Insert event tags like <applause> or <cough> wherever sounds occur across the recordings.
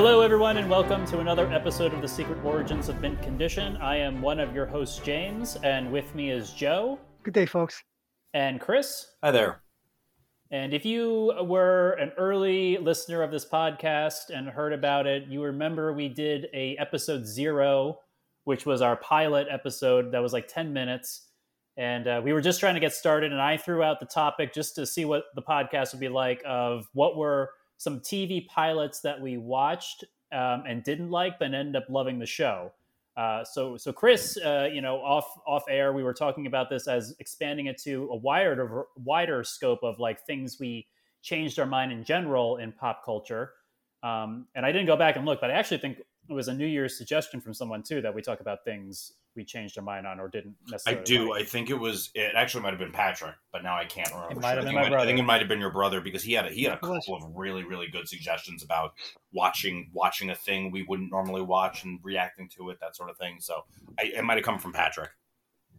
Hello, everyone, and welcome to another episode of The Secret Origins of Mint Condition. I am one of your hosts, James, and with me is Joe. Good day, folks. And Chris. Hi there. And if you were an early listener of this podcast and heard about it, you remember we did a episode zero, which was our pilot episode that was like 10 minutes. And uh, we were just trying to get started, and I threw out the topic just to see what the podcast would be like of what were some TV pilots that we watched um, and didn't like, but ended up loving the show. Uh, so, so Chris, uh, you know, off off air, we were talking about this as expanding it to a wider wider scope of like things we changed our mind in general in pop culture. Um, and I didn't go back and look, but I actually think it was a New Year's suggestion from someone too that we talk about things we changed our mind on or didn't necessarily. I do. Like. I think it was. It actually might have been Patrick, but now I can't remember. It might have I been think my it might- brother. I think it might have been your brother because he had a, he had a couple of really really good suggestions about watching watching a thing we wouldn't normally watch and reacting to it, that sort of thing. So I, it might have come from Patrick.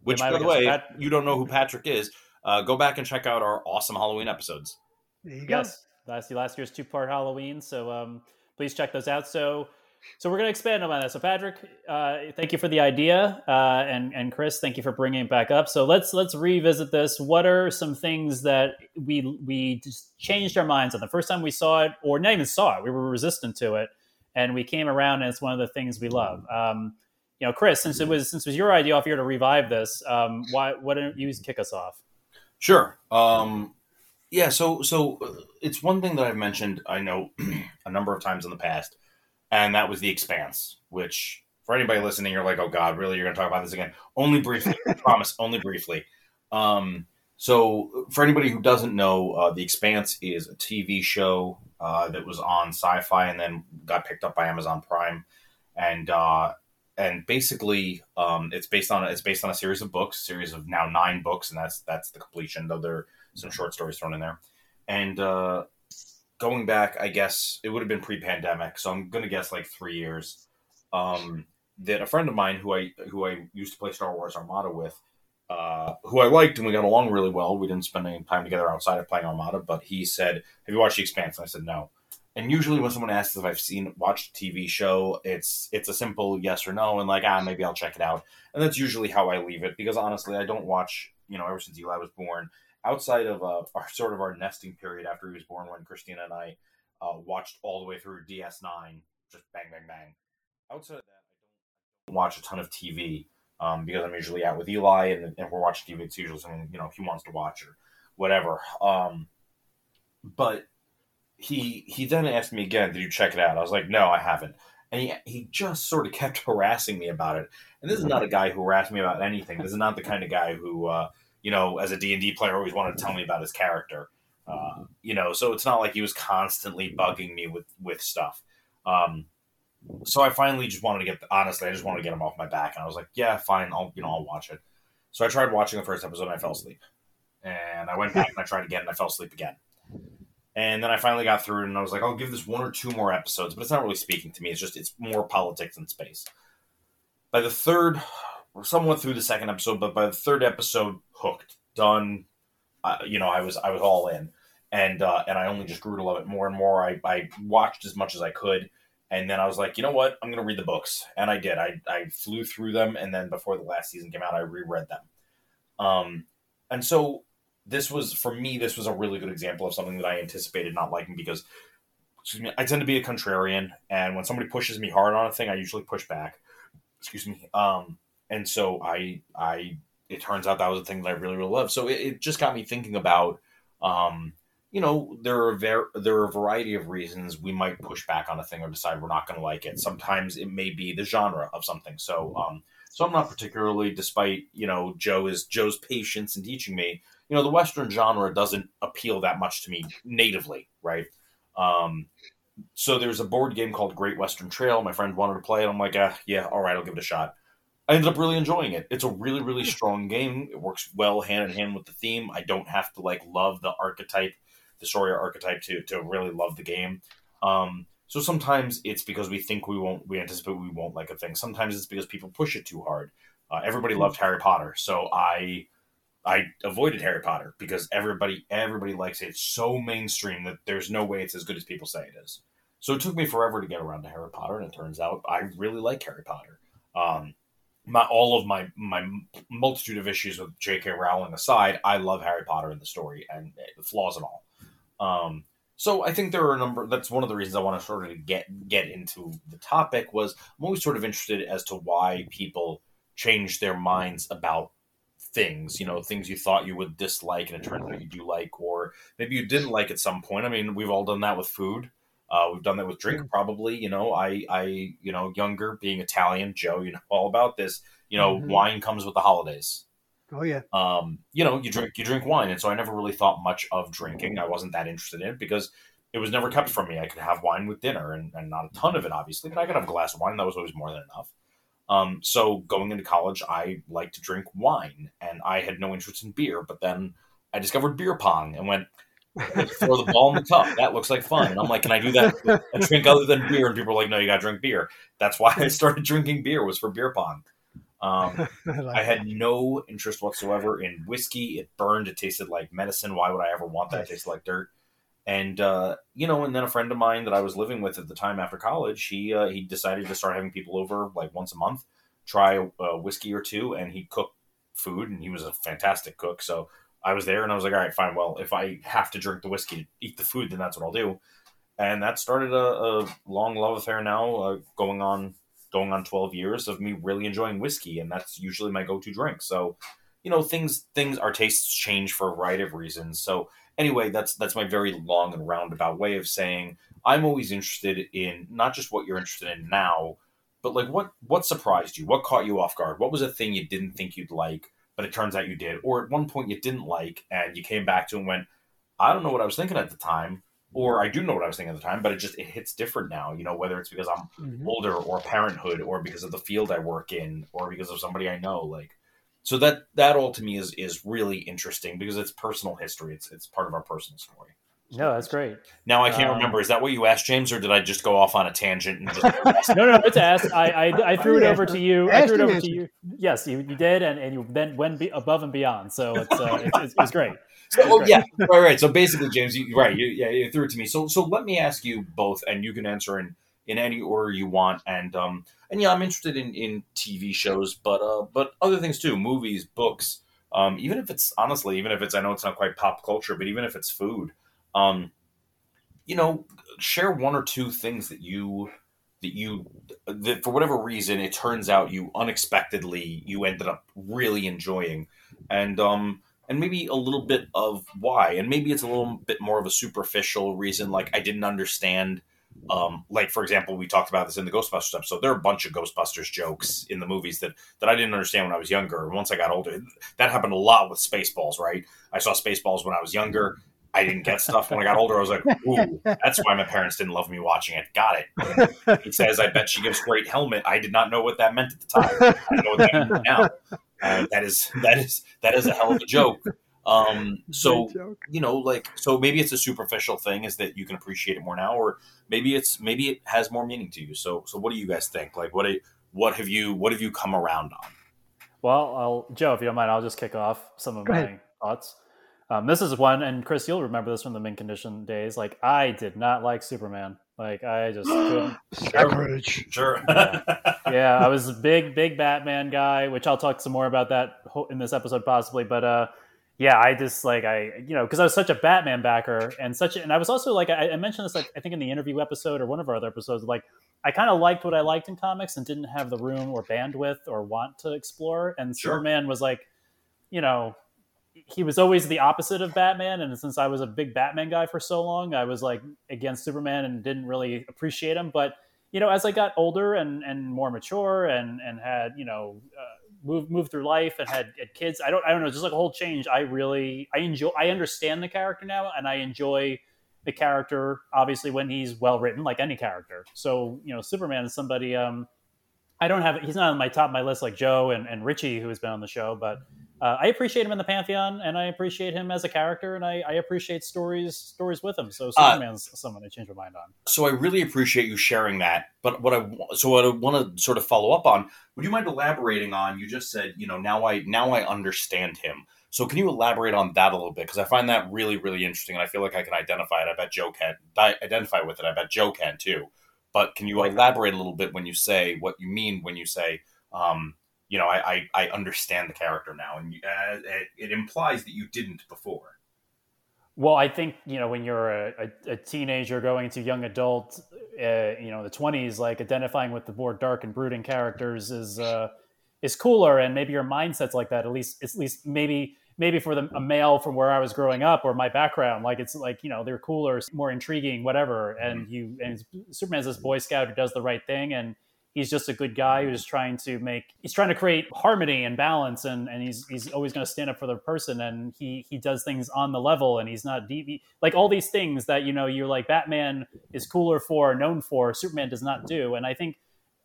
Which, by the way, Pat- you don't know who Patrick is. Uh, go back and check out our awesome Halloween episodes. There you go. Yes, last last year's two part Halloween. So um, please check those out. So so we're going to expand on that. So Patrick, uh, thank you for the idea, uh, and and Chris, thank you for bringing it back up. So let's let's revisit this. What are some things that we we just changed our minds on the first time we saw it, or not even saw it? We were resistant to it, and we came around, and it's one of the things we love. Um, you know, Chris, since it was since it was your idea off here to revive this, um, why why don't you kick us off? Sure. Um, yeah. So, so uh, it's one thing that I've mentioned. I know <clears throat> a number of times in the past, and that was the Expanse. Which, for anybody listening, you're like, "Oh God, really? You're going to talk about this again?" Only briefly. I <laughs> promise. Only briefly. Um, so, for anybody who doesn't know, uh, the Expanse is a TV show uh, that was on Sci-Fi and then got picked up by Amazon Prime, and uh, and basically um, it's based on it's based on a series of books, series of now nine books, and that's that's the completion. Though there are some short stories thrown in there, and uh, going back, I guess it would have been pre-pandemic, so I'm gonna guess like three years. Um, that a friend of mine who I who I used to play Star Wars Armada with, uh, who I liked and we got along really well. We didn't spend any time together outside of playing Armada, but he said, "Have you watched The Expanse?" And I said, "No." And usually, when someone asks if I've seen watched a TV show, it's it's a simple yes or no, and like ah maybe I'll check it out, and that's usually how I leave it because honestly, I don't watch you know ever since Eli was born, outside of uh, our sort of our nesting period after he was born when Christina and I uh, watched all the way through DS9, just bang bang bang. Outside of that, I don't watch a ton of TV um, because I'm usually out with Eli and, and we're watching TV. It's usually something you know he wants to watch or whatever. Um, but he he then asked me again, "Did you check it out?" I was like, "No, I haven't." And he he just sort of kept <laughs> harassing me about it. And this is not a guy who harassed me about anything. This is not the kind of guy who uh, you know, as a D and D player, always wanted to tell me about his character. Uh, you know, so it's not like he was constantly bugging me with with stuff. Um, so I finally just wanted to get honestly, I just wanted to get him off my back, and I was like, "Yeah, fine, I'll you know I'll watch it." So I tried watching the first episode, and I fell asleep. And I went back and I tried again, and I fell asleep again. And then I finally got through it, and I was like, "I'll give this one or two more episodes," but it's not really speaking to me. It's just it's more politics and space. By the third, somewhat through the second episode, but by the third episode, hooked, done. Uh, you know, I was I was all in, and uh, and I only just grew to love it more and more. I I watched as much as I could. And then I was like, you know what? I'm to read the books. And I did. I, I flew through them. And then before the last season came out, I reread them. Um, and so this was, for me, this was a really good example of something that I anticipated not liking because excuse me, I tend to be a contrarian. And when somebody pushes me hard on a thing, I usually push back. Excuse me. Um, and so I, I, it turns out that was a thing that I really, really love. So it, it just got me thinking about, um, you know, there are ver- there are a variety of reasons we might push back on a thing or decide we're not going to like it. Sometimes it may be the genre of something. So, um, so I'm not particularly, despite you know Joe is Joe's patience in teaching me. You know, the Western genre doesn't appeal that much to me natively, right? Um, so there's a board game called Great Western Trail. My friend wanted to play it. I'm like, ah, yeah, all right, I'll give it a shot. I ended up really enjoying it. It's a really, really strong game. It works well hand in hand with the theme. I don't have to like love the archetype the story archetype to to really love the game. Um, so sometimes it's because we think we won't, we anticipate we won't like a thing. Sometimes it's because people push it too hard. Uh, everybody loved Harry Potter, so I I avoided Harry Potter because everybody everybody likes it. It's so mainstream that there's no way it's as good as people say it is. So it took me forever to get around to Harry Potter, and it turns out I really like Harry Potter. Um, my all of my my multitude of issues with J.K. Rowling aside, I love Harry Potter and the story and the flaws and all. Um, so I think there are a number. That's one of the reasons I want to sort of get get into the topic. Was I'm always sort of interested as to why people change their minds about things. You know, things you thought you would dislike and it turns out you do like, or maybe you didn't like at some point. I mean, we've all done that with food. Uh, we've done that with drink, probably. You know, I, I, you know, younger, being Italian, Joe, you know all about this. You know, mm-hmm. wine comes with the holidays. Oh yeah. Um, you know, you drink, you drink wine, and so I never really thought much of drinking. I wasn't that interested in it because it was never kept from me. I could have wine with dinner, and, and not a ton of it, obviously, but I could have a glass of wine. That was always more than enough. Um, so going into college, I liked to drink wine, and I had no interest in beer. But then I discovered beer pong and went, throw the ball in the cup. That looks like fun. And I'm like, can I do that? A drink other than beer? And people are like, no, you got to drink beer. That's why I started drinking beer was for beer pong. Um, <laughs> I, like I, had no interest whatsoever in whiskey. It burned. It tasted like medicine. Why would I ever want that? It tasted like dirt. And uh, you know, and then a friend of mine that I was living with at the time after college, he uh, he decided to start having people over like once a month, try a whiskey or two, and he cooked food, and he was a fantastic cook. So I was there, and I was like, all right, fine. Well, if I have to drink the whiskey to eat the food, then that's what I'll do. And that started a, a long love affair now, uh, going on going on 12 years of me really enjoying whiskey and that's usually my go-to drink. So you know things things our tastes change for a variety of reasons. So anyway, that's that's my very long and roundabout way of saying I'm always interested in not just what you're interested in now, but like what what surprised you, what caught you off guard, what was a thing you didn't think you'd like, but it turns out you did, or at one point you didn't like and you came back to and went, I don't know what I was thinking at the time, or I do know what I was thinking at the time, but it just it hits different now. You know, whether it's because I'm mm-hmm. older or parenthood, or because of the field I work in, or because of somebody I know, like so that that all to me is is really interesting because it's personal history. It's it's part of our personal story. No, that's great. Now I can't um, remember. Is that what you asked, James, or did I just go off on a tangent? And just... <laughs> no, no, it's asked. I, I, <laughs> I threw it over to you. I threw it over to you. Yes, you, you did, and, and you then went be above and beyond. So it's uh, <laughs> it's, it's, it's, great. So, oh, yeah, right, right. So basically, James, you, right, you, yeah, you threw it to me. So so let me ask you both, and you can answer in in any order you want. And um, and yeah, I'm interested in in TV shows, but uh, but other things too, movies, books. Um, even if it's honestly, even if it's I know it's not quite pop culture, but even if it's food, um, you know, share one or two things that you that you that for whatever reason it turns out you unexpectedly you ended up really enjoying, and um and maybe a little bit of why, and maybe it's a little bit more of a superficial reason, like I didn't understand um, like for example, we talked about this in the Ghostbusters episode. There are a bunch of Ghostbusters jokes in the movies that that I didn't understand when I was younger. Once I got older, that happened a lot with Spaceballs. Right? I saw Spaceballs when I was younger. I didn't get stuff when I got older. I was like, "Ooh, that's why my parents didn't love me watching it." Got it. He says, "I bet she gives great helmet." I did not know what that meant at the time. I know what that means now. Uh, that is that is that is a hell of a joke. Um, so you know, like, so maybe it's a superficial thing is that you can appreciate it more now, or maybe it's maybe it has more meaning to you. So, so what do you guys think? Like, what what have you what have you come around on? Well, I'll, Joe, if you don't mind, I'll just kick off some of Go my ahead. thoughts. Um, this is one, and Chris, you'll remember this from the Mint condition days. Like, I did not like Superman. Like, I just <gasps> couldn't. Sacrilege. Sure. yeah. <laughs> yeah, I was a big, big Batman guy, which I'll talk some more about that in this episode possibly. But uh, yeah, I just like I you know because I was such a Batman backer and such and I was also like I, I, mentioned this like I think in the interview episode or one of our other episodes like I kind of liked what I liked in comics and didn't have the room or bandwidth or want to explore and sure. Superman was like you know he was always the opposite of Batman and since I was a big Batman guy for so long I was like against Superman and didn't really appreciate him but you know as I got older and and more mature and and had you know uh, moved moved through life and had, had kids. I don't I don't know, just like a whole change. I really I enjoy I understand the character now and I enjoy the character obviously when he's well written like any character. So, you know, Superman is somebody um I don't have he's not on my top of my list like Joe and, and Richie who has been on the show, but uh, I appreciate him in the pantheon, and I appreciate him as a character, and I, I appreciate stories stories with him. So uh, Superman's uh, someone I changed my mind on. So I really appreciate you sharing that. But what I so what I want to sort of follow up on, would you mind elaborating on? You just said you know now I now I understand him So can you elaborate on that a little bit? Because I find that really, really interesting, and I feel like I can identify it. I bet Joe can identify with it. I bet Joe can too. But can you elaborate a little bit when you say what you mean when you say, um, you know, I, I, I, understand the character now, and uh, it, it, implies that you didn't before. Well, I think you know when you're a, a, a teenager going into young adult, uh, you know, the twenties, like identifying with the more dark and brooding characters is uh, is cooler, and maybe your mindset's like that. At least, at least maybe maybe for the, a male from where I was growing up or my background, like it's like you know they're cooler, more intriguing, whatever. And mm-hmm. you and Superman's this Boy Scout who does the right thing, and he's just a good guy who's trying to make he's trying to create harmony and balance, and and he's he's always going to stand up for the person, and he he does things on the level, and he's not devi- like all these things that you know you're like Batman is cooler for, known for, Superman does not do, and I think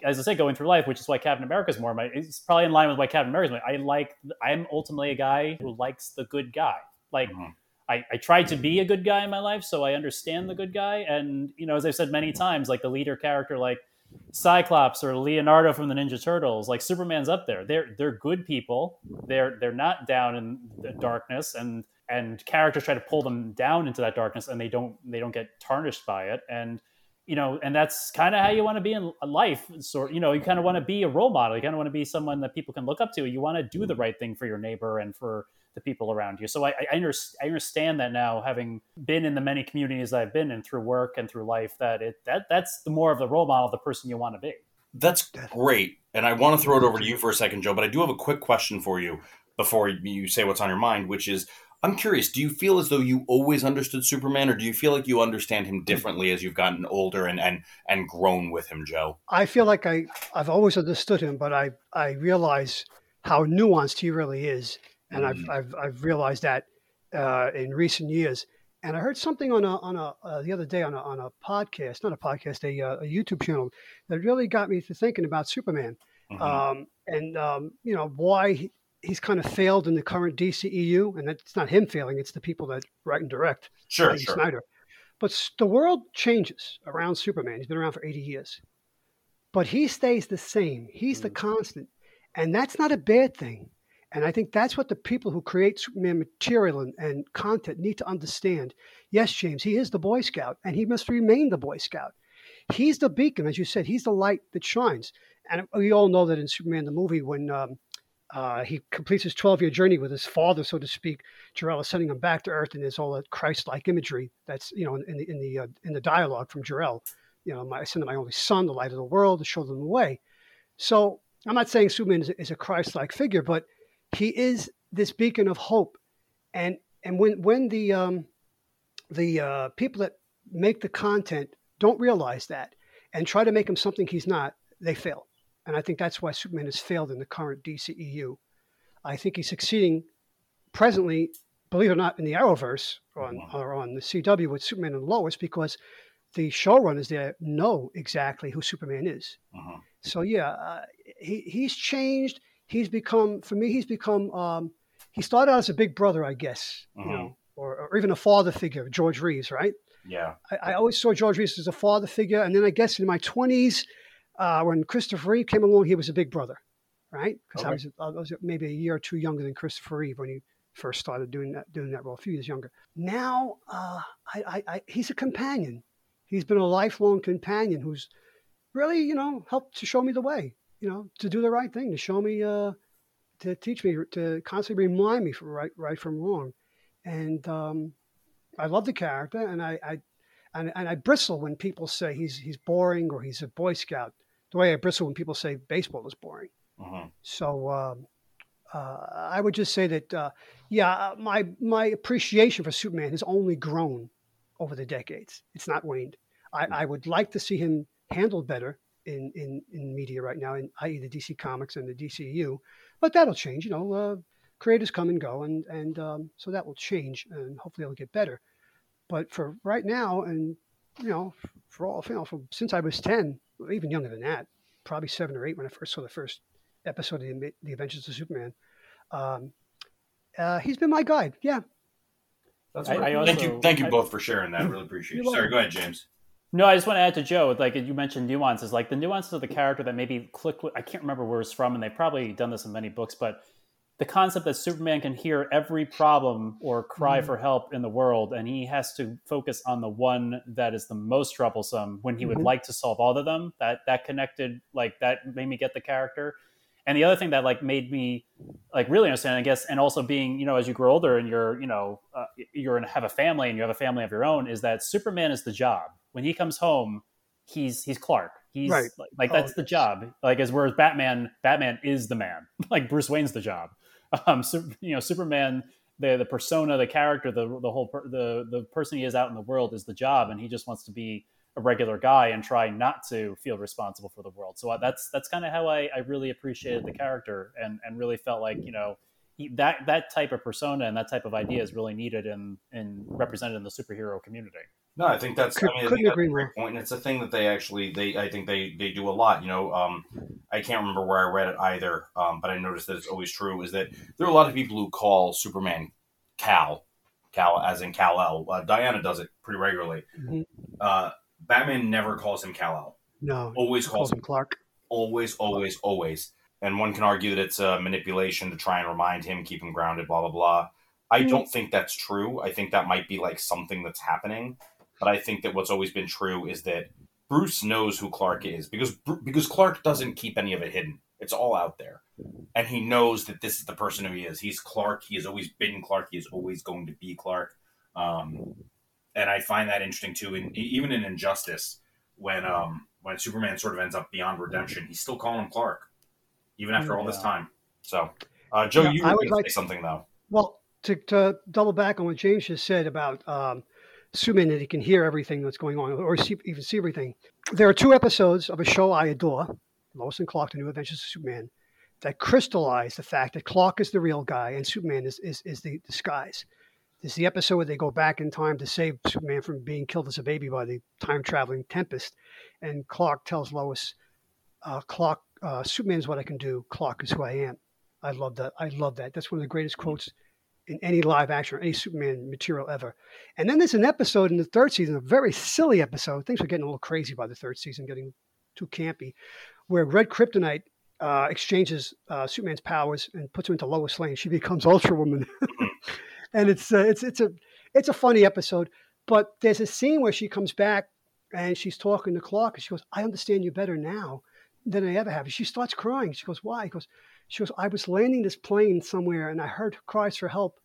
as I say, going through life, which is why Captain America is more my. It's probably in line with why Captain America is my. I like. I'm ultimately a guy who likes the good guy. Like, mm-hmm. I, I tried to be a good guy in my life, so I understand the good guy. And you know, as I've said many times, like the leader character, like Cyclops or Leonardo from the Ninja Turtles, like Superman's up there. They're they're good people. They're they're not down in the darkness, and and characters try to pull them down into that darkness, and they don't they don't get tarnished by it. And you know, and that's kind of how you want to be in life. Sort, you know, you kind of want to be a role model. You kind of want to be someone that people can look up to. You want to do the mm. right thing for your neighbor and for the people around you. So I, I, I understand that now, having been in the many communities I've been in through work and through life, that it that that's the more of the role model, the person you want to be. That's great, and I want to throw it over to you for a second, Joe. But I do have a quick question for you before you say what's on your mind, which is I'm curious, do you feel as though you always understood Superman, or do you feel like you understand him differently as you've gotten older and and, and grown with him, Joe? I feel like I, I've always understood him, but I, I realize how nuanced he really is. And mm. I've, I've, I've realized that uh, in recent years. And I heard something on a, on a uh, the other day on a, on a podcast, not a podcast, a, uh, a YouTube channel that really got me to thinking about Superman. Mm-hmm. Um, and um, you know why he, he's kind of failed in the current DCEU, and it's not him failing; it's the people that write and direct. Sure, sure. Snyder. But the world changes around Superman. He's been around for 80 years, but he stays the same. He's mm. the constant, and that's not a bad thing. And I think that's what the people who create Superman material and, and content need to understand. Yes, James, he is the Boy Scout, and he must remain the Boy Scout. He's the beacon, as you said. He's the light that shines. And we all know that in Superman the movie, when um, uh, he completes his 12 year journey with his father, so to speak. Jor-El is sending him back to Earth, and there's all that Christ like imagery that's, you know, in the, in the, uh, in the dialogue from Jor-El. You know, my, I send my only son, the light of the world, to show them the way. So I'm not saying Superman is, is a Christ like figure, but he is this beacon of hope. And, and when, when the, um, the uh, people that make the content don't realize that and try to make him something he's not, they fail. And I think that's why Superman has failed in the current DCEU. I think he's succeeding presently, believe it or not, in the Arrowverse on, wow. or on the CW with Superman and Lois because the showrunners there know exactly who Superman is. Uh-huh. So yeah, uh, he he's changed. He's become for me. He's become. Um, he started out as a big brother, I guess, uh-huh. you know, or, or, even a father figure, George Reeves, right? Yeah. I, I, always saw George Reeves as a father figure, and then I guess in my twenties, uh, when Christopher Reeve came along, he was a big brother, right? Because okay. I, was, I was maybe a year or two younger than Christopher Reeve when he first started doing that doing that role, a few years younger. Now, uh, I, he's a companion. He's been a lifelong companion who's really, you know, helped to show me the way, you know, to do the right thing, to show me, uh, to teach me, to constantly remind me from right, right from wrong. And um, I love the character, and I, I and, and I bristle when people say he's he's boring or he's a Boy Scout the way I bristle when people say baseball is boring. Uh-huh. So um, uh, I would just say that, uh, yeah, uh, my my appreciation for Superman has only grown over the decades. It's not waned. I, hmm. I would like to see him handled better in, in, in media right now, in, i.e., the DC Comics and the DCU. But that'll change. You know, uh, creators come and go, and and um, so that will change, and hopefully it'll get better. But for right now, and you know, for all you know, from since I was ten, even younger than that, probably seven or eight when I first saw the first episode of the, the Adventures of Superman. Um, uh, he's been my guide. Yeah. That's I, I also, thank you. Thank you I, both for sharing that. I really appreciate it. Sorry, go ahead, James. No, I just want to add to Joe, like you mentioned nuances, like the nuances of the character that maybe click. I can't remember where it's from, and they've probably done this in many books, but the concept that Superman can hear every problem or cry Mhm. for help in the world, and he has to focus on the one that is the most troublesome when he would Mhm. like to solve all of them. That that connected, like that made me get the character. And the other thing that like made me like really understand, I guess, and also being you know as you grow older and you're you know uh, you're gonna have a family and you have a family of your own, is that Superman is the job. When he comes home, he's he's Clark. He's Right. like, like Oh, that's the yes. job. Like as whereas Batman, Batman is the man. <laughs> like Bruce Wayne's the job. <laughs> Um, so, you know, Superman, the the persona, the character, the the whole per, the the person he is out in the world is the job, and he just wants to be a regular guy and try not to feel responsible for the world. So that's that's kind of how I, I really appreciated the character and and really felt like you know he, that that type of persona and that type of idea is really needed and in represented in the superhero community. No, I think that's. Could- I mean, couldn't think that's agree a great more. point, and it's a thing that they actually they I think they they do a lot. You know, um, I can't remember where I read it either, um, but I noticed that it's always true. Is that there are a lot of people who call Superman Kal, Kal as in Kal El. Uh, Diana does it pretty regularly. Mhm. Uh, Batman never calls him Kal El. No, Always calls calls him him Clark. always, always, always. And one can argue that it's a manipulation to try and remind him, keep him grounded, blah blah blah. I Mm. don't think that's true. I think that might be like something that's happening. But I think that what's always been true is that Bruce knows who Clark is because because Clark doesn't keep any of it hidden. It's all out there, and he knows that this is the person who he is. He's Clark. He has always been Clark. He is always going to be Clark. Um, and I find that interesting too. In, even in Injustice, when um, when Superman sort of ends up beyond redemption, he's still calling him Clark, even after all this time. So, uh, Joe, Yeah, you I would like- say something though. Well, to, to double back on what James just said about um, Superman that he can hear everything that's going on or see, even see everything. There are two episodes of a show I adore, Lois and Clark: The New Adventures of Superman, that crystallize the fact that Clark is the real guy and Superman is is, is the disguise. There's the episode where they go back in time to save Superman from being killed as a baby by the time traveling Tempus, and Clark tells Lois, uh, "Clark, uh, Superman is what I can do. Clark is who I am." I love that. I love that. That's one of the greatest quotes in any live action or any Superman material ever. And then there's an episode in the third season, a very silly episode. Things were getting a little crazy by the third season, getting too campy, where Red Kryptonite uh, exchanges uh, Superman's powers and puts him into Lois Lane. She becomes <laughs> Ultra Woman, and it's uh, it's it's a it's a funny episode. But there's a scene where she comes back and she's talking to Clark, and she goes, "I understand you better now than I ever have." And she starts crying. She goes, "Why?" He goes, "She goes, I was landing this plane somewhere, and I heard cries for help,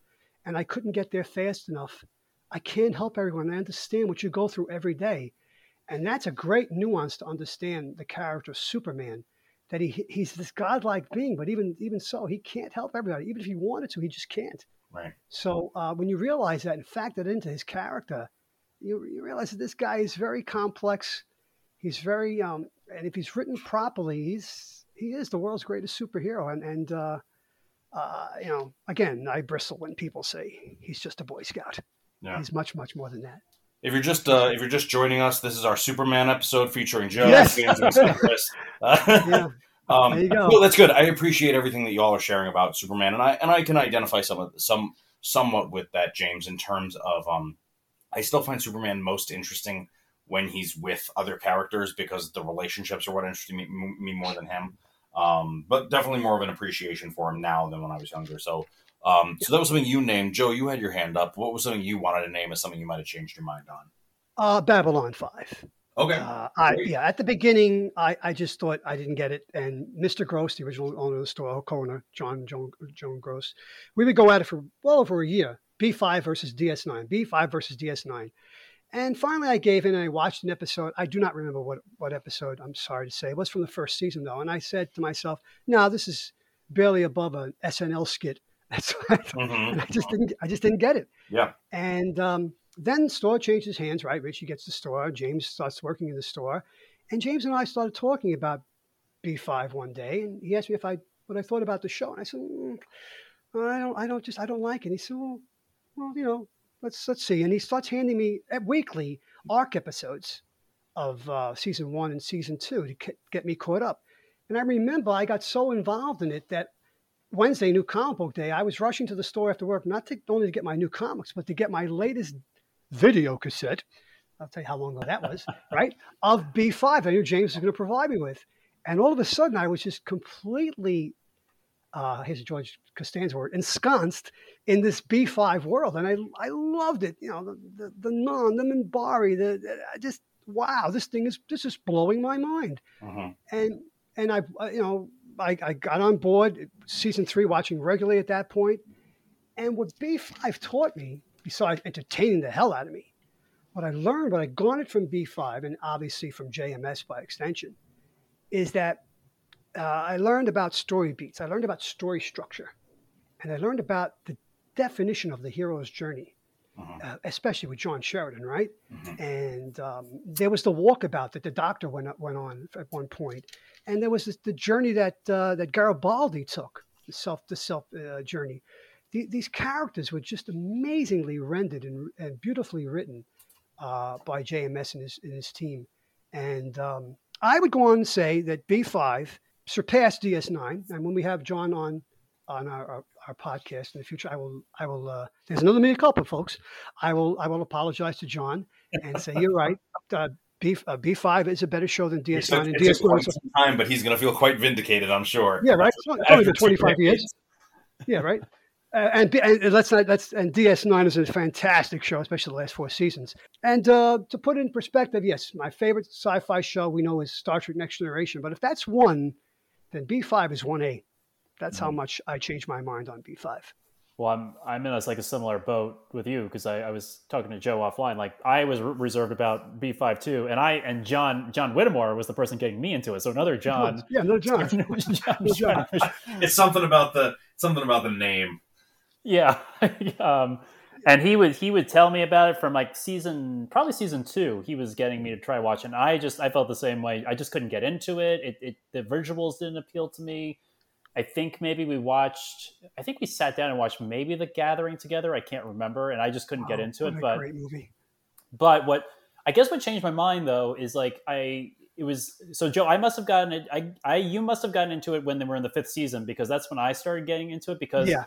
and I couldn't get there fast enough. I can't help everyone. I understand what you go through every day." And that's a great nuance to understand the character of Superman. That he he's this godlike being, but even even so, he can't help everybody. Even if he wanted to, he just can't. Right. So uh, when you realize that and factor that into his character, you, you realize that this guy is very complex. He's very, um, and if he's written properly, he's he is the world's greatest superhero. And and uh, uh, you know, again, I bristle when people say he's just a Boy Scout. Yeah. He's much much more than that. If you're just uh, if you're just joining us, this is our Superman episode featuring Joe. Yes. James, and myself, Chris. Uh, Yeah, um, There you go. that's good. I appreciate everything that y'all are sharing about Superman, and I and I can identify some of some somewhat with that, James, in terms of um, I still find Superman most interesting when he's with other characters because the relationships are what interest me, me more than him. Um, but definitely more of an appreciation for him now than when I was younger. So, um, so that was something you named. Joe, you had your hand up. What was something you wanted to name as something you might have changed your mind on? uh, Babylon Five. Okay. Uh, I, yeah, at the beginning, I, I just thought I didn't get it. And Mr. Gross, the original owner of the store, co-owner, John, John, John Gross, we would go at it for well over a year. B5 versus DS9, B5 versus DS9. And finally, I gave in and I watched an episode. I do not remember what, what episode, I'm sorry to say. It was from the first season, though. And I said to myself, no, this is barely above an SNL skit. <laughs> That's what I. Mhm. And I just didn't, I just didn't get it. Yeah. And um, then store changes hands, right? Richie gets the store. James starts working in the store, and James and I started talking about B5 one day, and he asked me if I what I thought about the show, and I said, mm, I don't, I don't just, I don't like it. And he said, well, well, you know, let's let's see. And he starts handing me uh, weekly arc episodes of uh, season one and season two to get me caught up. And I remember I got so involved in it that Wednesday, new comic book day, I was rushing to the store after work, not to, only to get my new comics, but to get my latest video cassette. I'll tell you how long ago that was, <laughs> right? Of B5, I knew James was going to provide me with. And all of a sudden, I was just completely uh, here's George Costanza word, ensconced in this B5 world. And I, I loved it. You know, the, the, the Narn, the Minbari, the, the, I just, wow, this thing is, this is blowing my mind. Mhm. And, and I, I- you know, I, I got on board season three, watching regularly at that point. And what B5 taught me, besides entertaining the hell out of me, what I learned, what I garnered from B5, and obviously from JMS by extension, is that uh, I learned about story beats. I learned about story structure. And I learned about the definition of the hero's journey, Mhm. uh, especially with John Sheridan, right? Mhm. And um, there was the walkabout that the doctor went, went on at one point. And there was this, the journey that, uh, that Garibaldi took, the self, the self uh, journey. The, these characters were just amazingly rendered and, and beautifully written uh, by JMS and his, and his team. And um, I would go on and say that B5 surpassed DS9. And when we have John on on our, our, our podcast in the future, I will I will. Uh, there's another mea culpa, folks. I will I will apologize to John and say you're right. Uh, B uh, B5 is a better show than DS9, took, and it took DS9 quite is some time, but he's going to feel quite vindicated, I'm sure. yeah, right. It's only been 25 years. Yeah, right. Uh, and, and let's not let's and DS9 is a fantastic show, especially the last four seasons. And uh, to put it in perspective, yes, my favorite sci-fi show we know is Star Trek: Next Generation. But if that's one, then B5 is one A. That's how much I changed my mind on B5. Well, I'm I'm in a, like a similar boat with you because I, I was talking to Joe offline. Like I was re- reserved about B5 too, and I and John John Whittemore was the person getting me into it. So another John. yeah, no John. <laughs> John, No John. It's something about the something about the name. Yeah, <laughs> um, and he would he would tell me about it from like season probably season two. He was getting me to try watching. I just I felt the same way. I just couldn't get into it. It, it the visuals didn't appeal to me. I think maybe we watched. I think we sat down and watched maybe The Gathering together. I can't remember, and I just couldn't get into it. a But great movie. but what I guess what changed my mind though is like I it was so Joe. I must have gotten it. I I you must have gotten into it when they were in the fifth season because that's when I started getting into it because Yeah,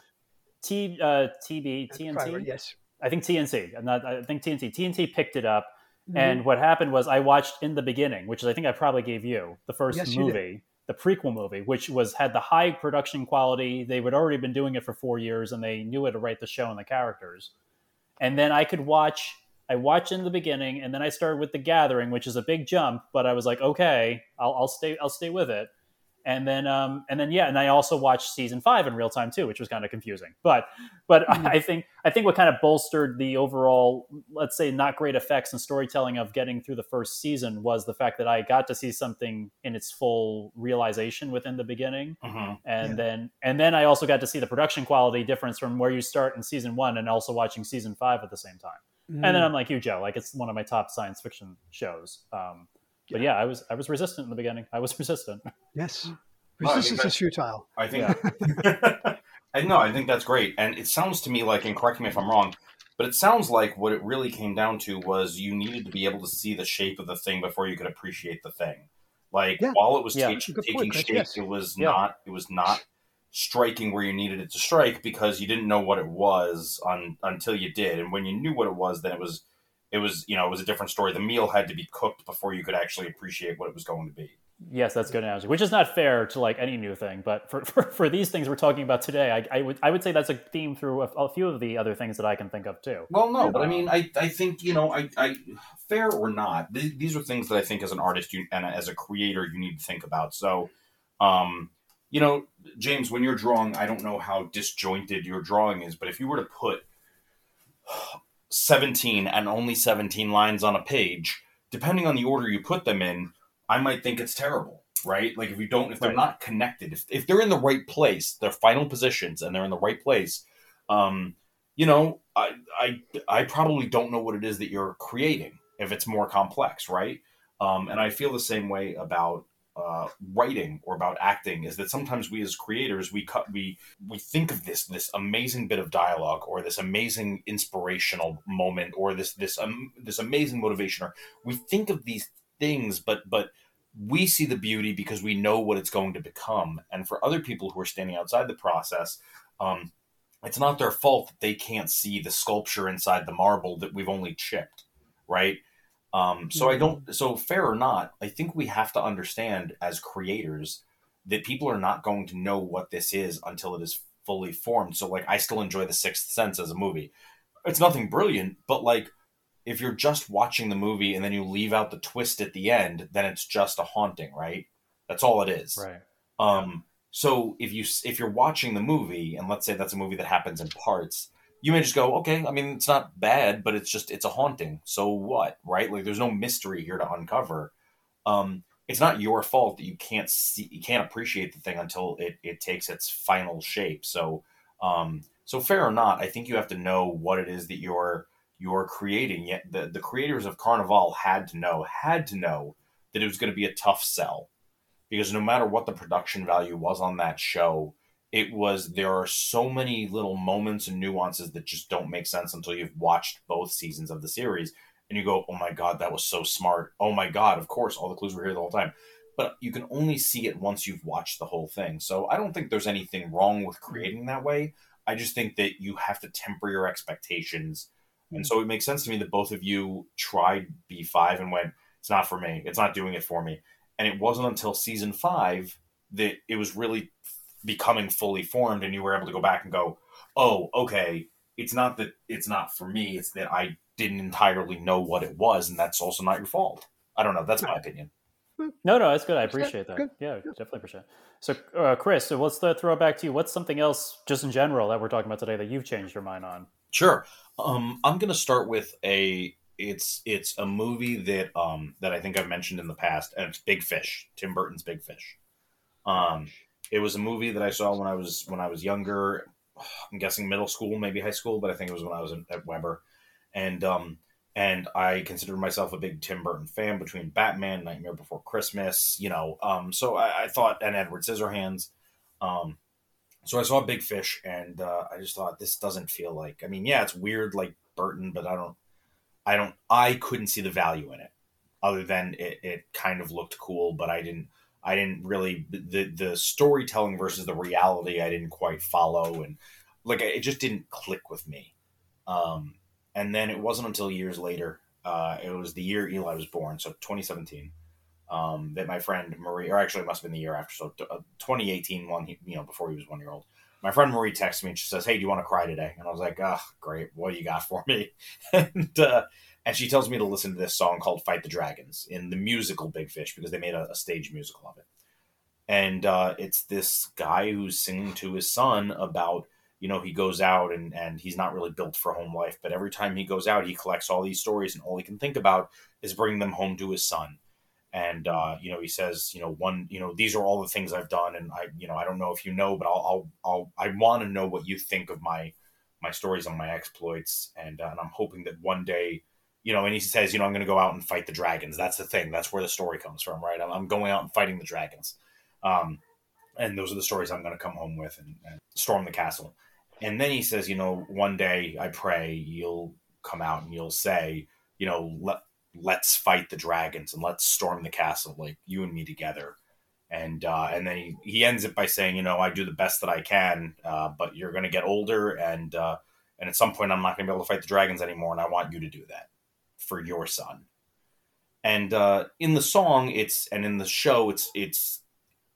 T uh, TB TNT. yes. I think TNC. I'm not. I think TNT. TNT picked it up, Mhm. and what happened was I watched in the beginning, which is I think I probably gave you the first Yes, movie, the prequel movie, which was had the high production quality. They had already been doing it for four years, and they knew how to write the show and the characters. And then I could watch. I watched in the beginning, and then I started with The Gathering, which is a big jump, but I was like, okay, I'll, I'll stay. I'll stay with it. And then, um, and then, yeah, and I also watched season five in real time too, which was kind of confusing. But, but Mhm. I think, I think what kind of bolstered the overall, let's say, not great effects and storytelling of getting through the first season was the fact that I got to see something in its full realization within the beginning, Mhm. and Yeah. then, and then I also got to see the production quality difference from where you start in season one and also watching season five at the same time. Mm-hmm. And then I'm like you, Joe, like it's one of my top science fiction shows. Um, but yeah, I was I was resistant in the beginning. I was <laughs> resistant. yes, Well, I is futile. I think. I know. <laughs> I think that's great, and it sounds to me like, and correct me if I'm wrong, but it sounds like what it really came down to was you needed to be able to see the shape of the thing before you could appreciate the thing. Like Yeah. while it was Yeah. ta- Good taking point, shape, yes. it was Yeah. not. It was not striking where you needed it to strike because you didn't know what it was on until you did, and when you knew what it was, then it was. It was, you know, it was a different story. The meal had to be cooked before you could actually appreciate what it was going to be. Yes, that's a good analogy. Which is not fair to like any new thing, but for, <laughs> for, for these things we're talking about today, I, I would I would say that's a theme through a, a few of the other things that I can think of too. Well, no, but I mean, I, I think you know, I, I fair or not, th- these are things that I think as an artist you, and as a creator you need to think about. So, um, you know, James, when you're drawing, I don't know how disjointed your drawing is, but if you were to put 17 and only 17 lines on a page, depending on the order you put them in, I might think it's terrible, right? Like if you don't, if they're Right. not connected, if, if they're in the right place, their final positions, and they're in the right place, um, you know, I, I, I probably don't know what it is that you're creating if it's more complex, right? Um, and I feel the same way about uh, writing or about acting is that sometimes we as creators we cut we we think of this this amazing bit of dialogue or this amazing inspirational moment or this this um, this amazing motivation or we think of these things but but we see the beauty because we know what it's going to become. And for other people who are standing outside the process um, it's not their fault that they can't see the sculpture inside the marble that we've only chipped right um, so I don't. So fair or not, I think we have to understand as creators that people are not going to know what this is until it is fully formed. So like I still enjoy The Sixth Sense as a movie. It's nothing brilliant, but like if you're just watching the movie and then you leave out the twist at the end, then it's just a haunting, right? That's all it is. Right. Um so if you if you're watching the movie and let's say that's a movie that happens in parts, you may just go, okay, I mean it's not bad, but it's just it's a haunting. So what, right? Like there's no mystery here to uncover. Um it's not your fault that you can't see you can't appreciate the thing until it, it takes its final shape so um so fair or not i think you have to know what it is that you're you're creating yet the, the creators of Carnivàle had to know had to know that it was going to be a tough sell because no matter what the production value was on that show it was there are so many little moments and nuances that just don't make sense until you've watched both seasons of the series and you go, oh my God, that was so smart. Oh my God, of course, all the clues were here the whole time. But you can only see it once you've watched the whole thing. So I don't think there's anything wrong with creating that way. I just think that you have to temper your expectations. And hmm. so it makes sense to me that both of you tried B5 and went, it's not for me. It's not doing it for me. And it wasn't until season five that it was really becoming fully formed and you were able to go back and go, oh, okay, it's not that it's not for me. It's that I didn't entirely know what it was, and that's also not your fault. I don't know. That's my opinion. No, no, that's good. I appreciate that. Yeah, definitely appreciate. It. So, uh, Chris, so let's uh, throw it back to you. What's something else, just in general, that we're talking about today that you've changed your mind on? Sure. Um, I'm going to start with a. It's it's a movie that um that I think I've mentioned in the past, and it's Big Fish. Tim Burton's Big Fish. Um, it was a movie that I saw when I was when I was younger. I'm guessing middle school, maybe high school, but I think it was when I was at Weber and um, and I consider myself a big Tim Burton fan between Batman, Nightmare Before Christmas, you know. Um, so I, I, thought, and Edward Scissorhands. Um, so I saw Big Fish, and uh, I just thought this doesn't feel like. I mean, yeah, it's weird like Burton, but I don't, I don't, I couldn't see the value in it, other than it, it kind of looked cool, but I didn't. I didn't really the the storytelling versus the reality. I didn't quite follow, and like it just didn't click with me. Um, and then it wasn't until years later, uh, it was the year Eli was born, so 2017, um, that my friend Marie, or actually it must have been the year after, so uh, 2018, one you know before he was one year old. My friend Marie texts me and she says, "Hey, do you want to cry today?" And I was like, "Ah, oh, great. What do you got for me?" <laughs> and uh, and she tells me to listen to this song called "Fight the Dragons" in the musical Big Fish because they made a, a stage musical of it. And uh, it's this guy who's singing to his son about you know, he goes out and, and he's not really built for home life. But every time he goes out, he collects all these stories, and all he can think about is bringing them home to his son. And uh, you know, he says, you know, one, you know, these are all the things I've done, and I, you know, I don't know if you know, but I'll, I'll, I'll I want to know what you think of my my stories on my exploits, and uh, and I'm hoping that one day, you know, and he says, you know, I'm going to go out and fight the dragons. That's the thing. That's where the story comes from, right? I'm, I'm going out and fighting the dragons. Um, and those are the stories I'm going to come home with and, and storm the castle. And then he says, you know, one day I pray you'll come out and you'll say, you know, let let's fight the dragons and let's storm the castle, like you and me together. And uh, and then he, he ends it by saying, you know, I do the best that I can, uh, but you're going to get older, and uh, and at some point I'm not going to be able to fight the dragons anymore, and I want you to do that for your son. And uh, in the song, it's and in the show, it's it's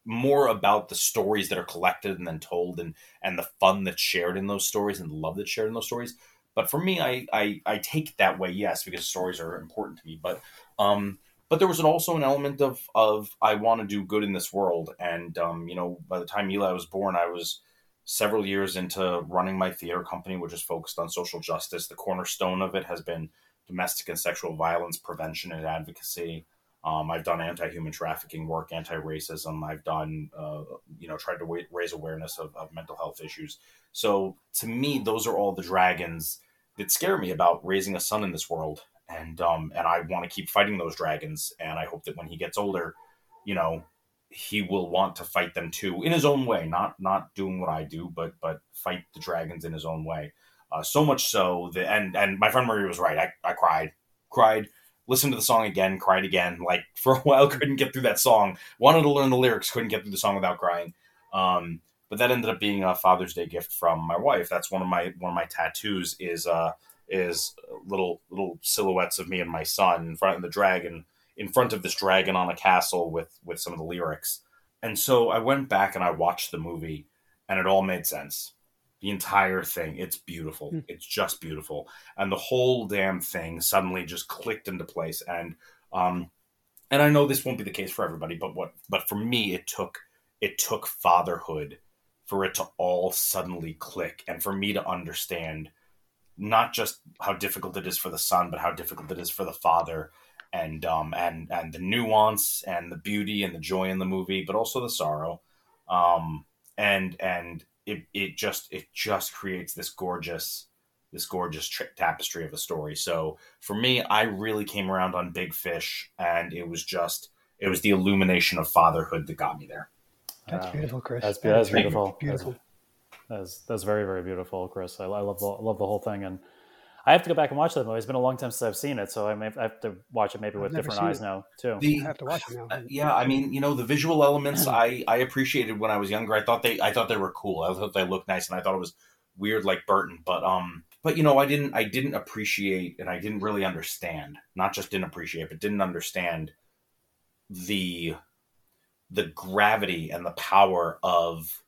more about the stories that are collected and then told and and the fun that's shared in those stories and the love that's shared in those stories. But for me i i, I take it that way yes because stories are important to me. But um but there was an, also an element of of i want to do good in this world. And um you know by the time eli was born i was several years into running my theater company which is focused on social justice. The cornerstone of it has been domestic and sexual violence prevention and advocacy um, I've done anti-human trafficking work, anti-racism. I've done, uh, you know, tried to raise awareness of, of, mental health issues. So to me, those are all the dragons that scare me about raising a son in this world, and um, and I want to keep fighting those dragons. And I hope that when he gets older, you know, he will want to fight them too in his own way, not not doing what I do, but but fight the dragons in his own way. Uh, so much so that, and and my friend Marie was right. I, I cried, cried listened to the song again, cried again. Like <laughs> for a while, couldn't get through that song. Wanted to learn the lyrics, couldn't get through the song without crying. Um, but that ended up being a Father's Day gift from my wife. That's one of my one of my tattoos is uh, is little little silhouettes of me and my son in front of the dragon in front of this dragon on a castle with with some of the lyrics. and so I went back and I watched the movie, and it all made sense. The entire thing, it's beautiful. Mm. It's just beautiful, and the whole damn thing suddenly just clicked into place. And um, and I know this won't be the case for everybody, but what but for me, it took it took fatherhood for it to all suddenly click, and for me to understand not just how difficult it is for the son, but how difficult it is for the father, and um, and and the nuance and the beauty and the joy in the movie, but also the sorrow, um, and and it it just it just creates this gorgeous this gorgeous tri- tapestry of a story. So for me, I really came around on Big Fish, and it was just it was the illumination of fatherhood that got me there. That's Um, beautiful, Chris. That's, that's beautiful. Beautiful. That's that's very very beautiful, Chris. I, I love the, I love the whole thing, and I have to go back and watch that movie. It's been a long time since I've seen it, so I may I have to watch it maybe with different eyes it. now too. The I have to watch it now. Uh, yeah, I mean, you know, the visual elements <clears throat> I I appreciated when I was younger. I thought they I thought they were cool. I thought they looked nice, and I thought it was weird like Burton. But um, but you know, I didn't I didn't appreciate and I didn't really understand. Not just didn't appreciate, but didn't understand the the gravity and the power of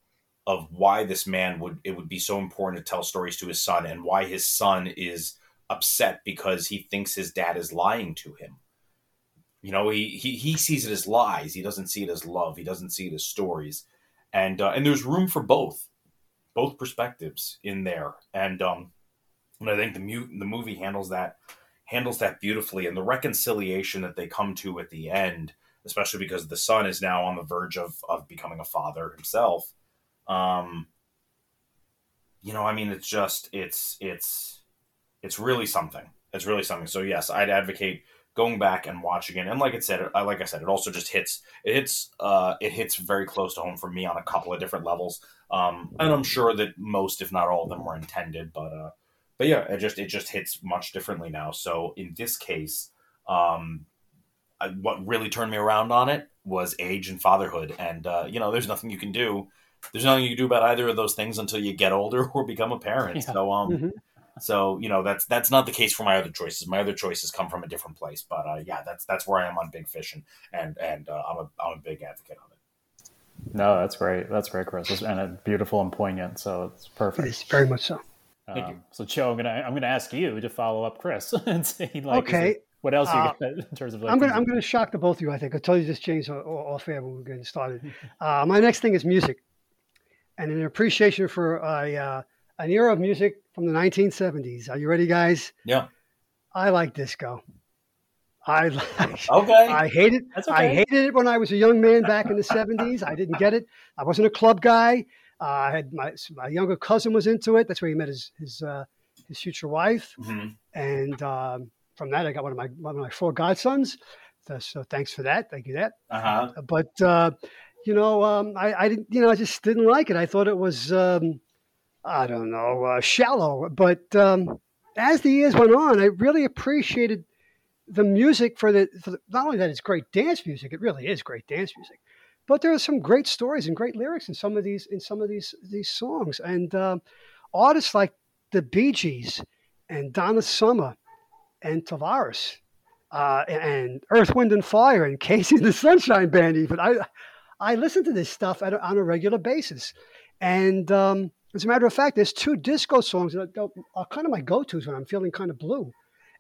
of why this man would it would be so important to tell stories to his son and why his son is upset because he thinks his dad is lying to him you know, he, he he sees it as lies. He doesn't see it as love. He doesn't see it as stories, and uh, and there's room for both, both perspectives in there. And um, and I think the mu- the movie handles that handles that beautifully, and the reconciliation that they come to at the end, especially because the son is now on the verge of of becoming a father himself. Um, you know, I mean, it's just it's it's it's really something. It's really something. So yes, I'd advocate going back and watching it. And like I said, I like I said, it also just hits it hits uh, it hits very close to home for me on a couple of different levels. Um, and I'm sure that most, if not all of them, were intended. But uh, but yeah, it just it just hits much differently now. So in this case, um, I, what really turned me around on it was age and fatherhood. And uh, you know, there's nothing you can do. There's nothing you can do about either of those things until you get older <laughs> or become a parent. Yeah. So um, Mhm. so you know that's that's not the case for my other choices. My other choices come from a different place, but uh, yeah, that's that's where I am on Big Fish, and and, and uh, I'm a I'm a big advocate of it. No, that's great. That's great, Chris, and it's beautiful and poignant. So it's perfect. is very much so. Thank you. Um, so, Joe, I'm gonna I'm gonna ask you to follow up Chris <laughs> and see like Okay. it- what else you Uh, got in terms of like I'm gonna I'm gonna shock the both of you. I think I'll tell you this, James, o- o- off air when we're getting started. <laughs> Uh, my next thing is music, and an appreciation for a uh, an era of music from the 1970s. Are you ready, guys? Yeah. I like disco. I <laughs> like. Okay. I hated. That's I hated it when I was a young man back in the 70s. I didn't get it. I wasn't a club guy. Uh, I had my my younger cousin was into it. That's where he met his his uh, his future wife Mhm. and um, from that I got one of my one of my four godsons. So, so thanks for that. Thank you that. Uh-huh. But uh, you know, um, I, I didn't. You know, I just didn't like it. I thought it was um, I don't know uh, shallow. But um, as the years went on, I really appreciated the music for the, for the not only that it's great dance music. It really is great dance music. But there are some great stories and great lyrics in some of these in some of these these songs, and um, artists like the Bee Gees and Donna Summer and Tavares uh, and Earth, Wind and Fire and KC and the Sunshine Band. Even I, I listen to this stuff at on a regular basis, and um, as a matter of fact, there's two disco songs that are kind of my go-tos when I'm feeling kind of blue,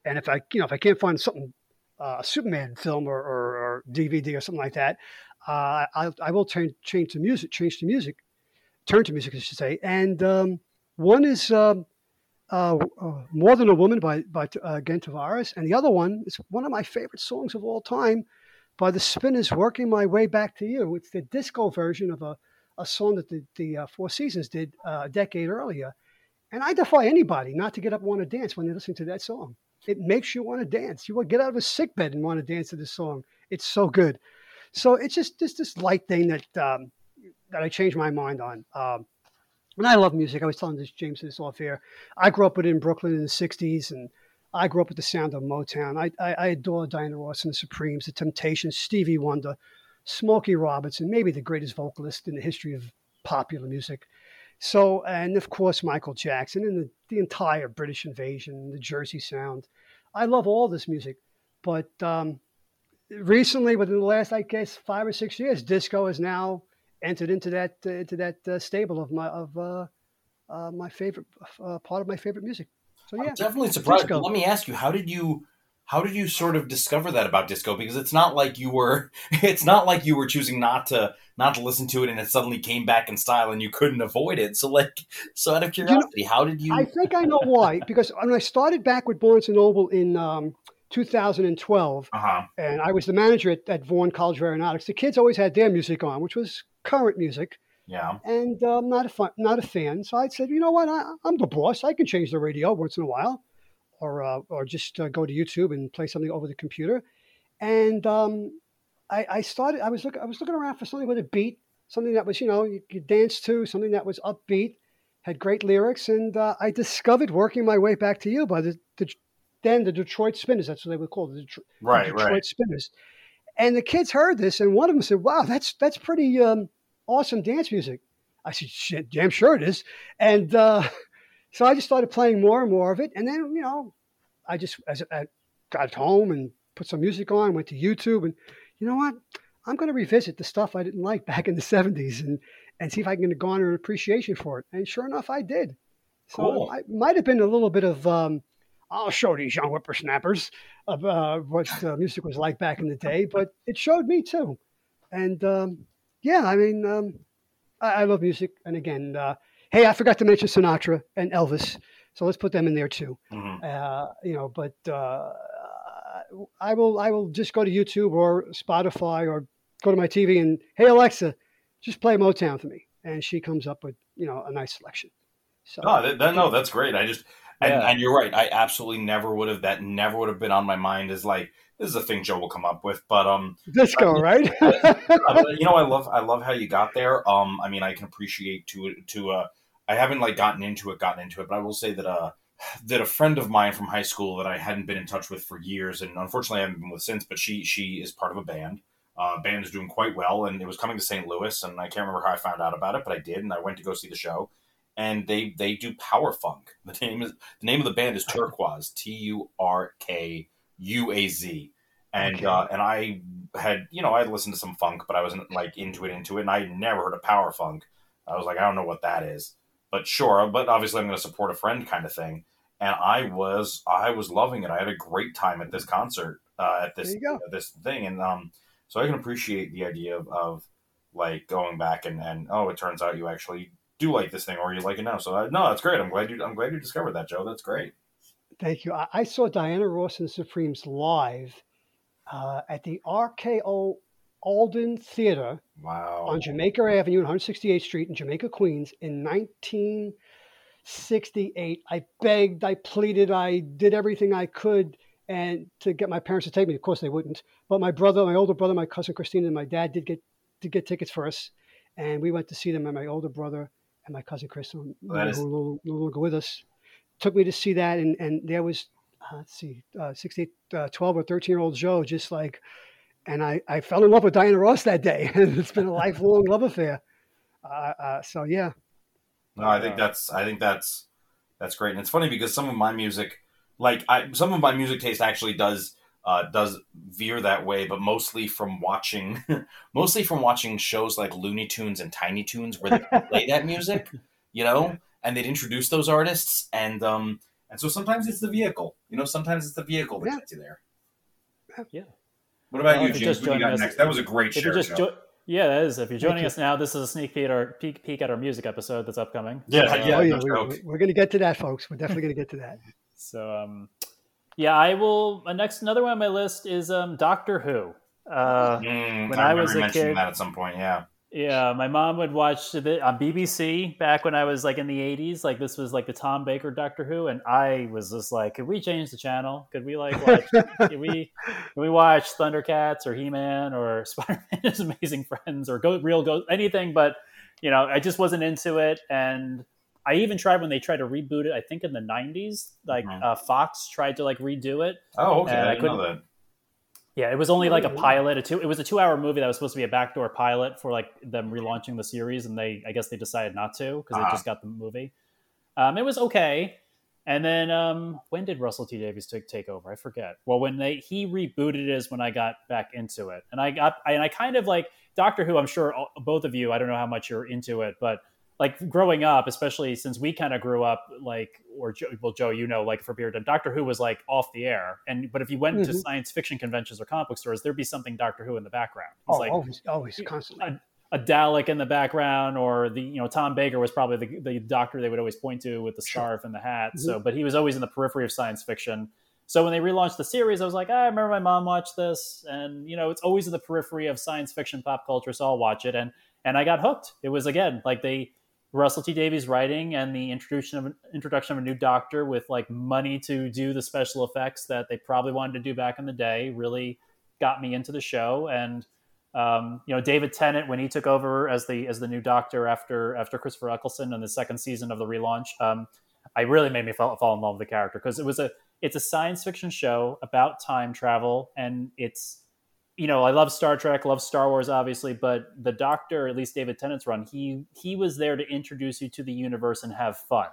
and if I, you know, if I can't find something, uh, a Superman film or, or, or DVD or something like that, uh, I, I will turn change to music, change to music, turn to music, I should say, and um, one is. Um, uh, uh, More Than a Woman by, by uh, again Tavares. And the other one is one of my favorite songs of all time by the Spinners, Working My Way Back to You. It's the disco version of a, a song that the, the uh, Four Seasons did uh, a decade earlier. And I defy anybody not to get up and want to dance when they're listening to that song. It makes you want to dance. You will get out of a sick bed and want to dance to this song. It's so good. So it's just this this light thing that um, that I changed my mind on. Um, and I love music. I was telling this James this off air. I grew up in Brooklyn in the '60s, and I grew up with the sound of Motown. I, I, I adore Diana Ross and the Supremes, the Temptations, Stevie Wonder, Smokey Robinson, maybe the greatest vocalist in the history of popular music. So, and of course, Michael Jackson and the, the entire British invasion, the Jersey Sound. I love all this music, but um, recently, within the last, I guess, five or six years, disco has now entered into that uh, into that uh, stable of my of uh, uh, my favorite uh, part of my favorite music. So yeah, I'm definitely surprised. Disco. Let me ask you, how did you how did you sort of discover that about disco? Because it's not like you were <laughs> it's not like you were choosing not to not to listen to it and it suddenly came back in style and you couldn't avoid it. So like so out of know, curiosity, how did you I think I know why. Because when I started back with Barnes and Noble in um, 2012, uh-huh. and I was the manager at, at Vaughn College of Aeronautics, the kids always had their music on, which was current music. Yeah. and um, not a fun, not a fan. So I said, you know what, I, I'm the boss. I can change the radio once in a while, or uh, or just uh, go to YouTube and play something over the computer. And um, I, I started. I was looking. I was looking around for something with a beat, something that was you know you could dance to, something that was upbeat, had great lyrics, and uh, I discovered working my way back to you by the, the then the Detroit Spinners. That's what they would call the, Detro- the Right, Detroit right. Spinners. And the kids heard this, and one of them said, "Wow, that's that's pretty um, awesome dance music." I said, "Shit, damn sure it is." And uh, <laughs> so I just started playing more and more of it, and then you know, I just as I got home and put some music on, went to YouTube, and you know what? I'm going to revisit the stuff I didn't like <laughs> back in the '70s and and see if I can garner an appreciation for it. And sure enough, I did. So Cool. I might have been a little bit of um, I'll show these young whippersnappers of uh, what uh, music was like back in the day, but it showed me too. And um, yeah, I mean, um, I, I love music. And again, uh, hey, I forgot to mention Sinatra and Elvis, so let's put them in there too. Mhm. Uh, you know, but uh, I will I will just go to YouTube or Spotify or go to my TV and hey Alexa, just play Motown for me, and she comes up with you know a nice selection. So No, that, that- no, that's great. I just and, and you're right. I absolutely never would have that never would have been on my mind as like this is a thing Joe will come up with. But um disco, right? <laughs> You know, I love I love how you got there. Um, I mean, I can appreciate to to uh, I haven't like gotten into it, gotten into it, but I will say that uh that a friend of mine from high school that I hadn't been in touch with for years, and unfortunately I haven't been with since, but she she is part of a band. Uh, band is doing quite well, and it was coming to St. Louis, and I can't remember how I found out about it, but I did, and I went to go see the show. And they they do power funk. <laughs> The name is the name of the band is <laughs> Turquoise, T U R K U A Z, and Okay. uh, and I had you know I had listened to some funk, but I wasn't like into it into it, and I never heard of power funk. I was like, I don't know what that is, but sure. But obviously, I'm going to support a friend kind of thing. And I was I was loving it. I had a great time at this concert uh, at this There you go. at this thing, and um, so I can appreciate the idea of, of like going back and, and oh, it turns out you actually do like this thing, or you like it now. So uh, no, that's great. I'm glad you I'm glad you discovered that, Joe. That's great. Thank you. I, I saw Diana Ross and the Supremes live uh, at the RKO Alden Theater Wow. on Jamaica Avenue, and 168th Street in Jamaica, Queens, in 1968. I begged, I pleaded, I did everything I could, and to get my parents to take me. Of course, they wouldn't. But my brother, my older brother, my cousin Christina, and my dad did get did get tickets for us, and we went to see them. And my older brother and my cousin Christina, who That is- were no, no longer with us, took me to see that, and and there was. Uh, let's see, uh, 68, uh, 12 or 13 year old Joe, just like, and I, I fell in love with Diana Ross that day. and <laughs> it's been a lifelong love affair. Uh, uh, so yeah, No, I think that's I think that's that's great, and it's funny because some of my music, like I, some of my music taste actually does uh, does veer that way, but mostly from watching, <laughs> mostly from watching shows like Looney Tunes and Tiny Toons where they play that music, you know, and they'd introduce those artists, and um, and so sometimes it's the vehicle, you know, sometimes it's the vehicle that Yeah. gets you there. Yeah. What about Well, you, James? just What you joining got us- next? That was a great If you share. just jo- yeah, that is. If you're joining you. us now, this is a sneak peek at our peek, peek at our music episode that's upcoming. Yeah, So, yeah. oh yeah, no we, joke. we- we're going to get to that, folks. We're definitely going to get to that. <laughs> So um, yeah, I will. My next another one on my list is um, Doctor Who. Uh, Mm, when I I remember was a kid- that at some point. Yeah. Yeah, my mom would watch it on BBC back when I was like in the '80s. Like this was like the Tom Baker Doctor Who, and I was just like, could we change the channel? Could we like watch? <laughs> could we can we watch Thundercats or He Man or <laughs> Spider Man His Amazing Friends or Go Real Go anything? But you know, I just wasn't into it, and I even tried when they tried to reboot it. I think in the '90s, like Mhm. uh, Fox tried to like redo it. Oh, okay. I I couldn't- that. Yeah, it was only like a pilot. A two, it was a two-hour movie that was supposed to be a backdoor pilot for like them relaunching the series, and they, I guess, they decided not to because Ah. they just got the movie. Um, it was okay, And then um, when did Russell T Davies take, take over? I forget. Well, when they he rebooted it is when I got back into it, and I got and I kind of like Doctor Who. I'm sure both of you. I don't know how much you're into it, but like growing up, especially since we kind of grew up like, or well, Joe, you know, like for of Doctor Who was like off the air, and but if you went mm-hmm. to science fiction conventions or comic book stores, there'd be something Doctor Who in the background. It's oh, like, always, always, constantly a Dalek in the background, or the you know Tom Baker was probably the, the doctor they would always point to with the scarf and the hat. Mm-hmm. So, but he was always in the periphery of science fiction. So when they relaunched the series, I was like, ah, I remember my mom watched this, and you know it's always in the periphery of science fiction pop culture, so I'll watch it. And and I got hooked. It was again like they Russell T Davies writing and the introduction of introduction of a new doctor with like money to do the special effects that they probably wanted to do back in the day really got me into the show. And um, you know, David Tennant when he took over as the as the new Doctor after after Christopher Eccleston in the second season of the relaunch, um, I really made me fall, fall in love with the character because it was a it's a science fiction show about time travel, and it's you know I love Star Trek, love Star Wars, obviously, but the Doctor, at least David Tennant's run, he he was there to introduce you to the universe and have fun,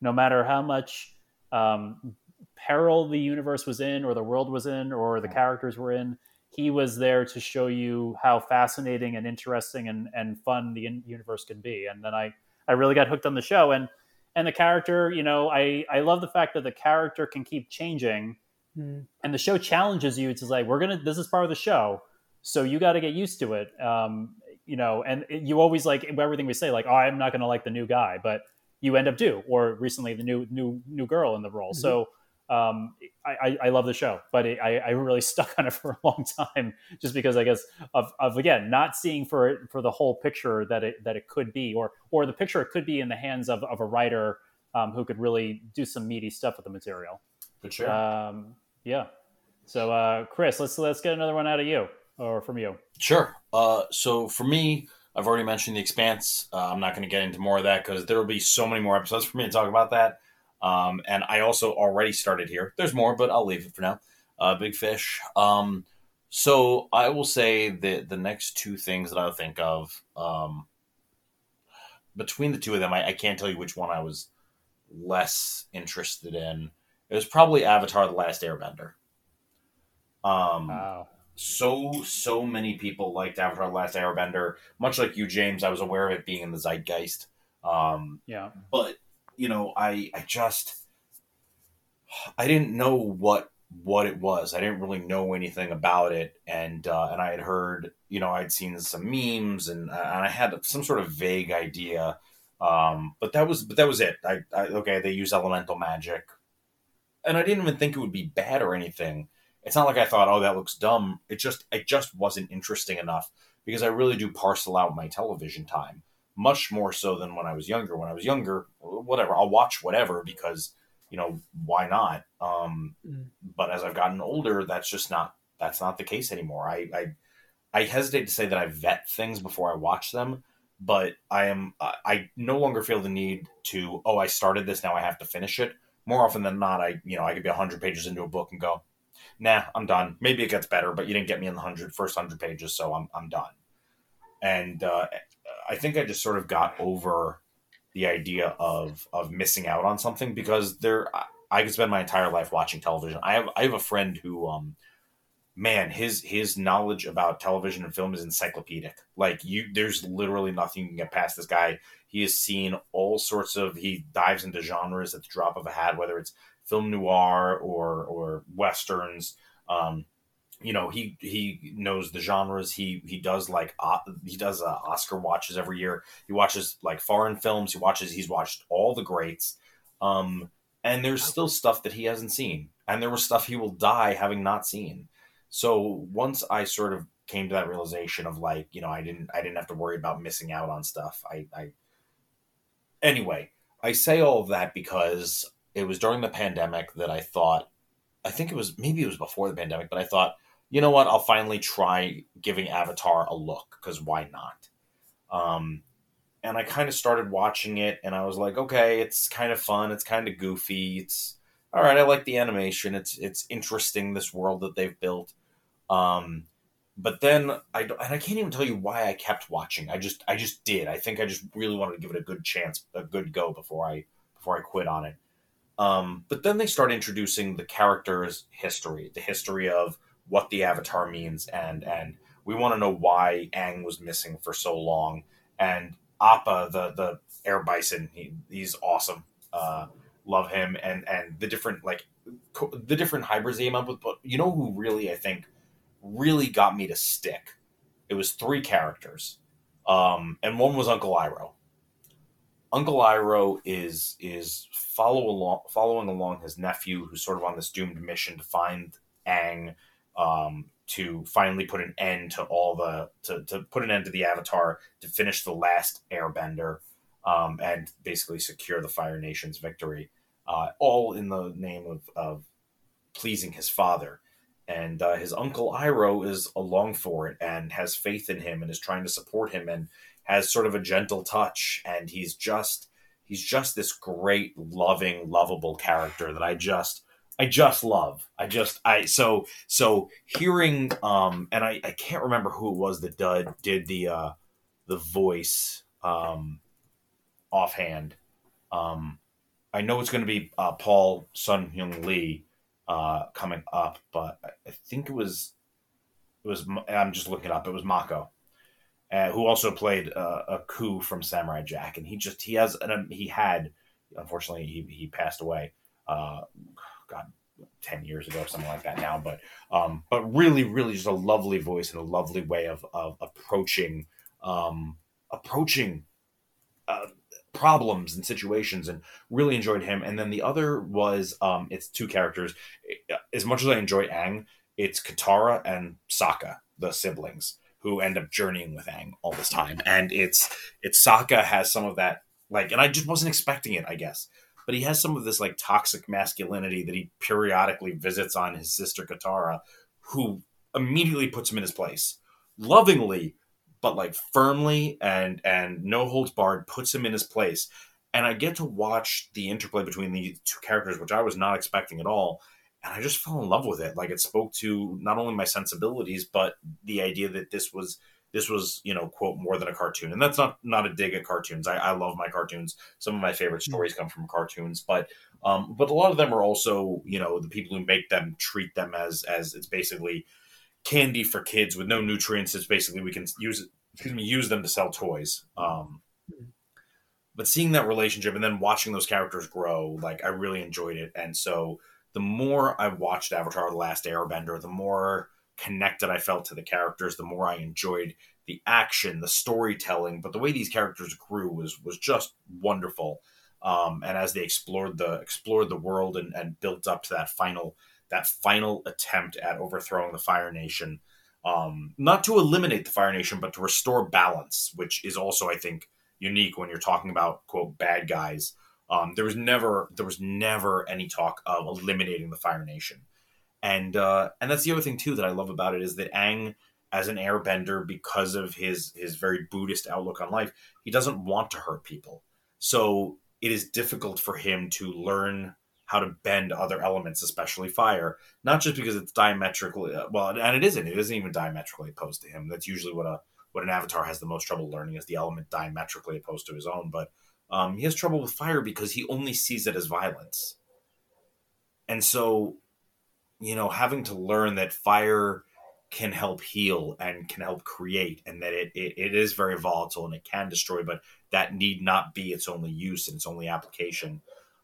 no matter how much um, peril the universe was in, or the world was in, or the characters were in he was there to show you how fascinating and interesting and, and fun the universe can be. And then I, I really got hooked on the show. And, and the character, you know, I, I love the fact that the character can keep changing mm. and the show challenges you. It's like, we're going to, this is part of the show. So you got to get used to it. Um, you know, and you always like everything we say, like, oh, I'm not going to like the new guy, but you end up do, or recently the new, new, new girl in the role. Mm-hmm. So, um, I, I, love the show, but it, I, I really <laughs> stuck on it for a long time just because I guess of, of again not seeing for it for the whole picture that it that it could be, or or the picture it could be in the hands of, of a writer um, who could really do some meaty stuff with the material. For sure. Um, yeah. So uh, Chris, let's let's get another one out of you or from you. Sure. Uh, so for me, I've already mentioned the Expanse. Uh, I'm not going to get into more of that because there will be so many more episodes for me to talk about that. Um, and I also already started here. There's more, but I'll leave it for now. Uh, Big Fish. Um, so I will say that the next two things that I think of, um, between the two of them, I, I, can't tell you which one I was less interested in. It was probably Avatar: The Last Airbender. Um, wow. So so many people liked Avatar: The Last Airbender. Much like you, James, I was aware of it being in the zeitgeist. Um, yeah. But you know, I I just I didn't know what what it was. I didn't really know anything about it, and uh, and I had heard, you know, I'd seen some memes, and uh, and I had some sort of vague idea. Um, but that was but that was it. I, I okay, they use elemental magic, and I didn't even think it would be bad or anything. It's not like I thought, oh, that looks dumb. It just it just wasn't interesting enough because I really do parcel out my television time much more so than when I was younger. When I was younger, whatever, I'll watch whatever because you know why not. Um, mm. But as I've gotten older, that's just not that's not the case anymore. I, I I hesitate to say that I vet things before I watch them, but I am I no longer feel the need to oh I started this now I have to finish it. More often than not, I you know I could be hundred pages into a book and go, nah, I'm done. Maybe it gets better, but you didn't get me in the hundred first hundred pages, so I'm I'm done. And uh, I think I just sort of got over the idea of of missing out on something because there I could spend my entire life watching television. I have I have a friend who um man his his knowledge about television and film is encyclopedic. Like you there's literally nothing you can get past this guy. He has seen all sorts of he dives into genres at the drop of a hat whether it's film noir or or westerns. Um you know he he knows the genres. He he does like uh, he does uh, oscar watches every year. He watches like foreign films. He watches he's watched all the greats. Um and there's still stuff that he hasn't seen. And there was stuff he will die having not seen. So once i sort of came to that realization of like you know i didn't i didn't have to worry about missing out on stuff. I i anyway i say all of that because it was during the pandemic that i thought i think it was maybe it was before the pandemic but i thought you know what? I'll finally try giving Avatar a look because why not? Um, and I kind of started watching it, and I was like, okay, it's kind of fun. It's kind of goofy. It's all right. I like the animation. It's it's interesting this world that they've built. Um, but then I and I can't even tell you why I kept watching. I just I just did. I think I just really wanted to give it a good chance, a good go before I before I quit on it. Um, but then they start introducing the character's history, the history of what the Avatar means, and and we want to know why Aang was missing for so long. And Appa, the the air bison, he, he's awesome. Uh, love him, and and the different like co- the different hybrids they came up with. But you know who really I think really got me to stick? It was three characters, um, and one was Uncle Iroh. Uncle Iroh is is follow along following along his nephew, who's sort of on this doomed mission to find Aang, um, to finally put an end to all the to, to put an end to the Avatar, to finish the last Airbender, um, and basically secure the Fire Nation's victory, uh, all in the name of, of pleasing his father. And uh, his uncle Iroh is along for it and has faith in him and is trying to support him and has sort of a gentle touch. And he's just he's just this great loving lovable character that i just i just love. I just i so so hearing um and i i can't remember who it was that did did the uh the voice um offhand. Um i know it's going to be uh paul sun hyung lee uh coming up but i think it was it was i'm just looking it up it was mako uh, who also played uh, Aku from Samurai Jack, and he just he has an he had unfortunately he he passed away. Uh, God, ten years ago, or something like that now. But um, but really, really, just a lovely voice and a lovely way of of approaching um, approaching uh, problems and situations, and really enjoyed him. And then the other was um, it's two characters. As much as I enjoy Aang, it's Katara and Sokka, the siblings who end up journeying with Aang all this time. And it's it's Sokka has some of that like and I just wasn't expecting it, I guess. But he has some of this like toxic masculinity that he periodically visits on his sister Katara, who immediately puts him in his place. Lovingly, but like firmly and and no holds barred puts him in his place. And I get to watch the interplay between these two characters, which I was not expecting at all and I just fell in love with it. Like it spoke to not only my sensibilities, but the idea that this was this was you know quote more than a cartoon, and that's not not a dig at cartoons. I, I love my cartoons. Some of my favorite hmm. stories come from cartoons, but um, but a lot of them are also you know the people who make them treat them as as it's basically candy for kids with no nutrients. It's basically we can use excuse me use them to sell toys. Um, but seeing that relationship and then watching those characters grow, like I really enjoyed it, and so the more I watched Avatar: The Last Airbender, the more connected I felt to the characters, the more I enjoyed the action, the storytelling. But the way these characters grew was was just wonderful. Um, and as they explored the explored the world and, and built up to that final that final attempt at overthrowing the Fire Nation, um, not to eliminate the Fire Nation, but to restore balance, which is also I think unique when you're talking about quote bad guys um, there was never there was never any talk of eliminating the Fire Nation, and uh, and that's the other thing too that I love about it is that Aang, as an Airbender, because of his his very Buddhist outlook on life, he doesn't want to hurt people. So it is difficult for him to learn how to bend other elements, especially fire, not just because it's diametrically uh, well, and it isn't. It isn't even diametrically opposed to him. That's usually what a what an avatar has the most trouble learning is the element diametrically opposed to his own. But um, he has trouble with fire because he only sees it as violence. And so, you know, having to learn that fire can help heal and can help create and that it, it, it is very volatile and it can destroy, but that need not be its only use and its only application.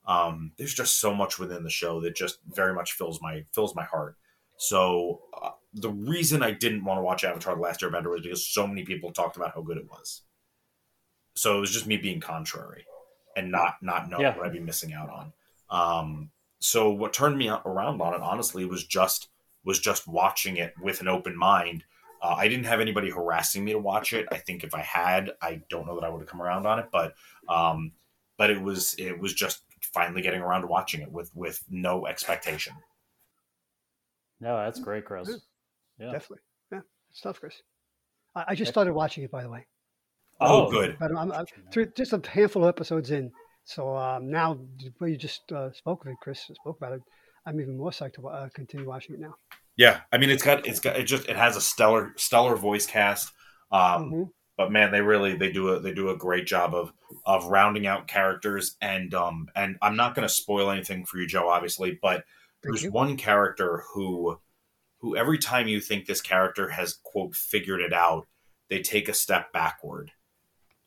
Um, there's just so much within the show that just very much fills my fills my heart. So uh, the reason I didn't want to watch Avatar: The Last Airbender was because so many people talked about how good it was. So it was just me being contrary and not not knowing yeah. what I'd be missing out on. Um, so what turned me around on it, honestly, was just was just watching it with an open mind. Uh, I didn't have anybody harassing me to watch it. I think if I had, I don't know that I would have come around on it, but um, but it was it was just finally getting around to watching it with with no expectation. No, that's great, Chris. Yeah, yeah. definitely. Yeah, it's tough, Chris. I, I just started watching it, by the way. Oh, oh, good. But I'm, I'm through just a handful of episodes in. So um, now, where you just uh, spoke of it, Chris spoke about it. I'm even more psyched to uh, continue watching it now. Yeah, I mean, it's got it's got it just it has a stellar stellar voice cast. Um, mm-hmm. But man, they really they do a they do a great job of of rounding out characters and um and I'm not going to spoil anything for you, Joe, obviously, but there's one character who who every time you think this character has quote figured it out, they take a step backward.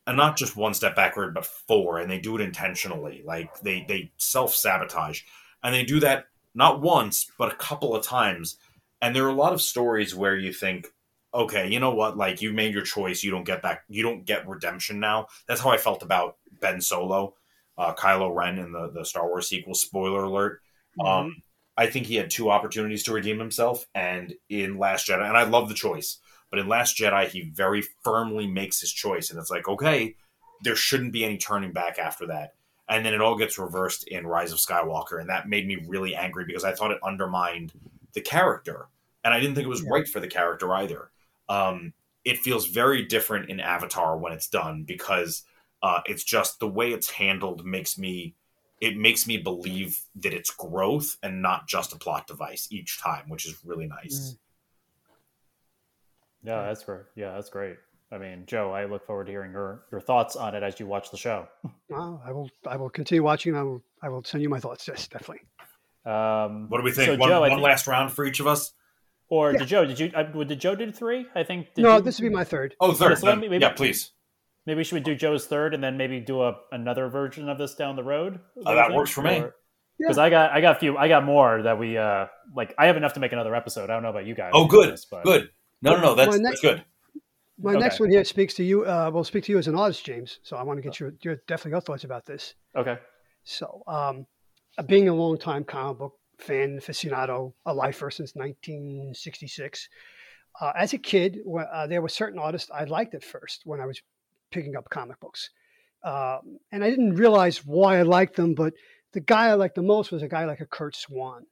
And not just one step backward, but four, and they do it intentionally. Like they they self sabotage, and they do that not once, but a couple of times. And there are a lot of stories where you think, okay, you know what? Like you made your choice. You don't get that. You don't get redemption now. That's how I felt about Ben Solo, uh, Kylo Ren in the the Star Wars sequel. Spoiler alert. Mm-hmm. Um, I think he had two opportunities to redeem himself, and in Last Jedi, and I love the choice, but in Last Jedi, he very firmly makes his choice, and it's like, okay, there shouldn't be any turning back after that. And then it all gets reversed in Rise of Skywalker, and that made me really angry because I thought it undermined the character, and I didn't think it was right for the character either. Um, it feels very different in Avatar when it's done because uh, it's just the way it's handled makes me it makes me believe that it's growth and not just a plot device each time, which is really nice. Mm. Yeah, that's great. Yeah, that's great. I mean, Joe, I look forward to hearing your, your thoughts on it as you watch the show. <laughs> Well, I will. I will continue watching. I will. I will send you my thoughts. Yes, definitely. Um, what do we think? So one, Joe, one think, last round for each of us. Or yeah. did Joe? Did you? Uh, did Joe do three? I think. no, you, this would be my third. Oh, third. So then, maybe, yeah, please. Maybe we should do Joe's third and then maybe do a another version of this down the road? Oh, that works for me. Because yeah. I got I got a few I got more that we uh like I have enough to make another episode. I don't know about you guys. Oh, good, this, but... good. No, no, no, that's, next, that's good. My okay. next one here speaks to you. Uh, will speak to you as an artist, James. So I want to get your your definitely your thoughts about this. Okay. So, um, being a long time comic book fan aficionado, a lifer since 1966. Uh, as a kid, uh, there were certain artists I liked at first when I was picking up comic books. Um, and I didn't realize why I liked them, but the guy I liked the most was a guy like a Curt Swan.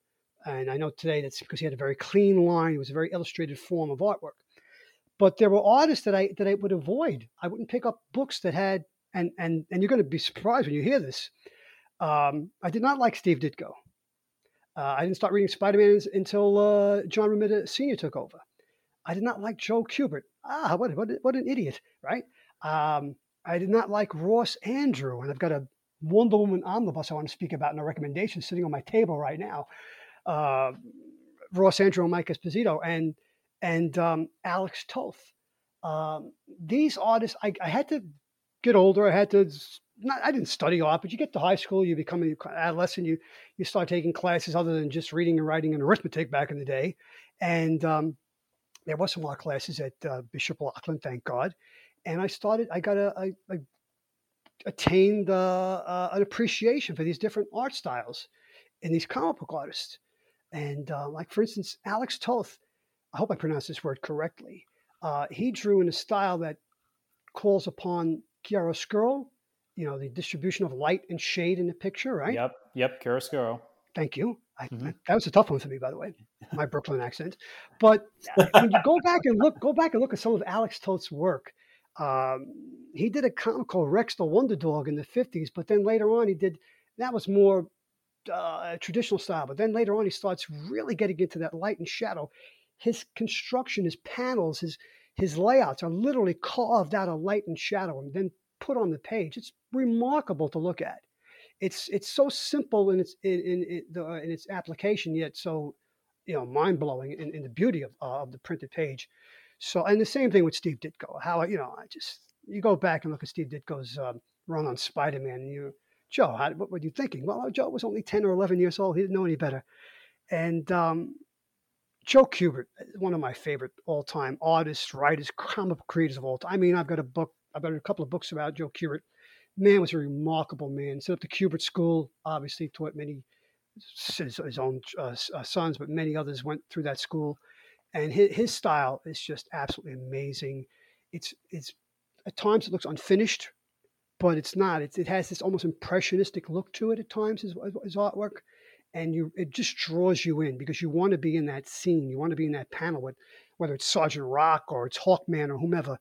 And I know today that's because he had a very clean line. It was a very illustrated form of artwork. But there were artists that I that I would avoid. I wouldn't pick up books that had and and and you're going to be surprised when you hear this. Um, I did not like Steve Ditko. Uh, I didn't start reading Spider-Man until uh, John Romita Sr. took over. I did not like Joe Kubert. Ah, what, what, what an idiot, right? Um, I did not like Ross Andru, and I've got a Wonder Woman omnibus I want to speak about in a recommendation sitting on my table right now. Uh, Ross Andru and Mike Esposito and and um, Alex Toth. Um, these artists, I, I, had to get older. I had to. Not, I didn't study a lot, but you get to high school, you become an adolescent, you you start taking classes other than just reading and writing and arithmetic back in the day, and um, there was some art classes at uh, Bishop Loughlin, thank God and I started. I got a, I, I attained uh, uh, an appreciation for these different art styles and these comic book artists. And uh, like for instance, Alex Toth, I hope I pronounced this word correctly. Uh, he drew in a style that calls upon chiaroscuro, you know, the distribution of light and shade in the picture, right? Yep, yep, chiaroscuro. Thank you. I, mm-hmm. that was a tough one for me, by the way, <laughs> my Brooklyn accent. But when you go back and look, go back and look at some of Alex Toth's work, um, he did a comic called Rex the Wonder Dog in the 50s, but then later on he did, that was more uh, traditional style. But then later on he starts really getting into that light and shadow. His construction, his panels, his, his layouts are literally carved out of light and shadow and then put on the page. It's remarkable to look at. It's it's so simple in its in, in, in, the, in its application, yet so you know mind blowing in, in, the beauty of, uh, of the printed page. So, and the same thing with Steve Ditko. How you know, I just you go back and look at Steve Ditko's um, run on Spider Man, and you, Joe, how, what were you thinking? Well, Joe was only ten or eleven years old; he didn't know any better. And um, Joe Kubert, one of my favorite all time artists, writers, comic creators of all time. I mean, I've got a book, I've got a couple of books about Joe Kubert. Man was a remarkable man. Set up the Kubert School, obviously taught many his, own uh, uh, sons, but many others went through that school and his, his style is just absolutely amazing. It's it's at times it looks unfinished, but it's not. It's, it has this almost impressionistic look to it at times. His, his artwork, and you it just draws you in because you want to be in that scene. You want to be in that panel with whether it's Sergeant Rock or it's Hawkman or whomever.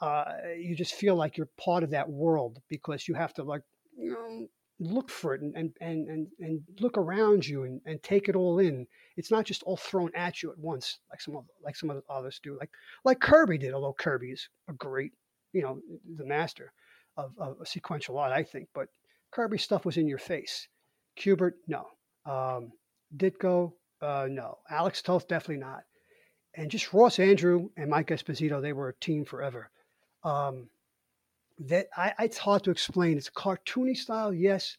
Uh, you just feel like you're part of that world because you have to like you know look for it and and and and, look around you and, and take it all in. It's not just all thrown at you at once like some of like some of the others do, like like Kirby did. Although Kirby is a great you know, the master of, of sequential art, I think. But Kirby stuff was in your face. Kubert, no. Um, Ditko, uh, no. Alex Toth, definitely not. And just Ross Andru and Mike Esposito, they were a team forever. Um, that I, it's hard to explain. It's cartoony style, yes.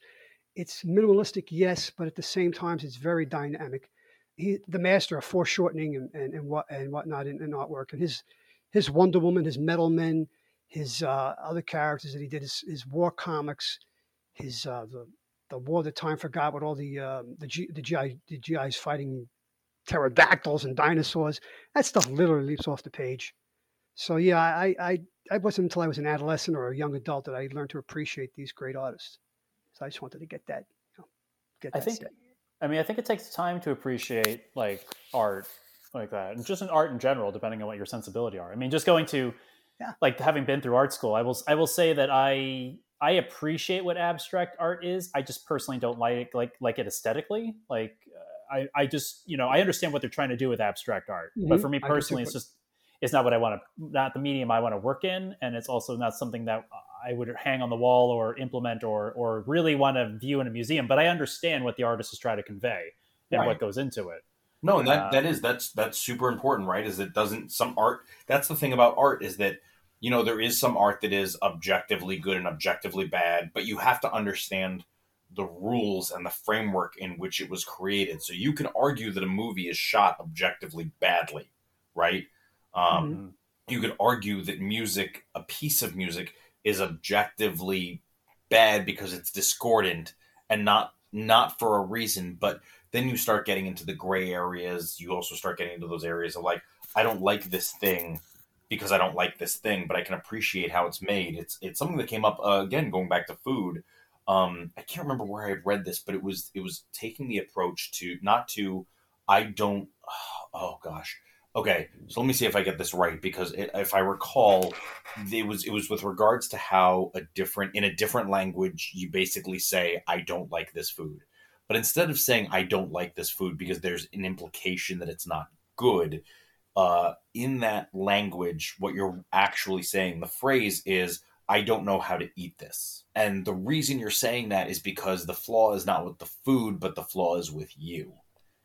It's minimalistic, yes, but at the same time, it's very dynamic. He, the master of foreshortening and, and, and what and whatnot in, in artwork, and his his Wonder Woman, his Metal Men, his uh, other characters that he did, his, his war comics, his uh, the the war that time forgot with all the um, the, G, the GI the GIs fighting pterodactyls and dinosaurs. That stuff literally leaps off the page. So yeah, I I I wasn't until I was an adolescent or a young adult that I learned to appreciate these great artists. So I just wanted to get that. You know, get that I think. Set. I mean, I think it takes time to appreciate like art like that, and just in art in general, depending on what your sensibility are. I mean, just going to yeah. like having been through art school, I will I will say that I I appreciate what abstract art is. I just personally don't like like like it aesthetically. Like uh, I I just you know I understand what they're trying to do with abstract art, mm-hmm. but for me personally, it's just it's not what I want to not the medium I want to work in, and it's also not something that I would hang on the wall or implement or or really want to view in a museum. But I understand what the artist is trying to convey and right. what goes into it. No, and that, uh, that is that's that's super important, right? Is it doesn't some art that's the thing about art is that you know, there is some art that is objectively good and objectively bad, but you have to understand the rules and the framework in which it was created. So you can argue that a movie is shot objectively badly, right? Um, mm-hmm. You could argue that music, a piece of music, is objectively bad because it's discordant and not not for a reason. But then you start getting into the gray areas. You also start getting into those areas of like, I don't like this thing because I don't like this thing, but I can appreciate how it's made. It's it's something that came up uh, again going back to food. Um, I can't remember where I had read this, but it was it was taking the approach to not to I don't <sighs> oh gosh okay so let me see if I get this right because it, if I recall it was it was with regards to how a different in a different language you basically say I don't like this food but instead of saying I don't like this food because there's an implication that it's not good uh, in that language, what you're actually saying, the phrase is, I don't know how to eat this. And the reason you're saying that is because the flaw is not with the food, but the flaw is with you.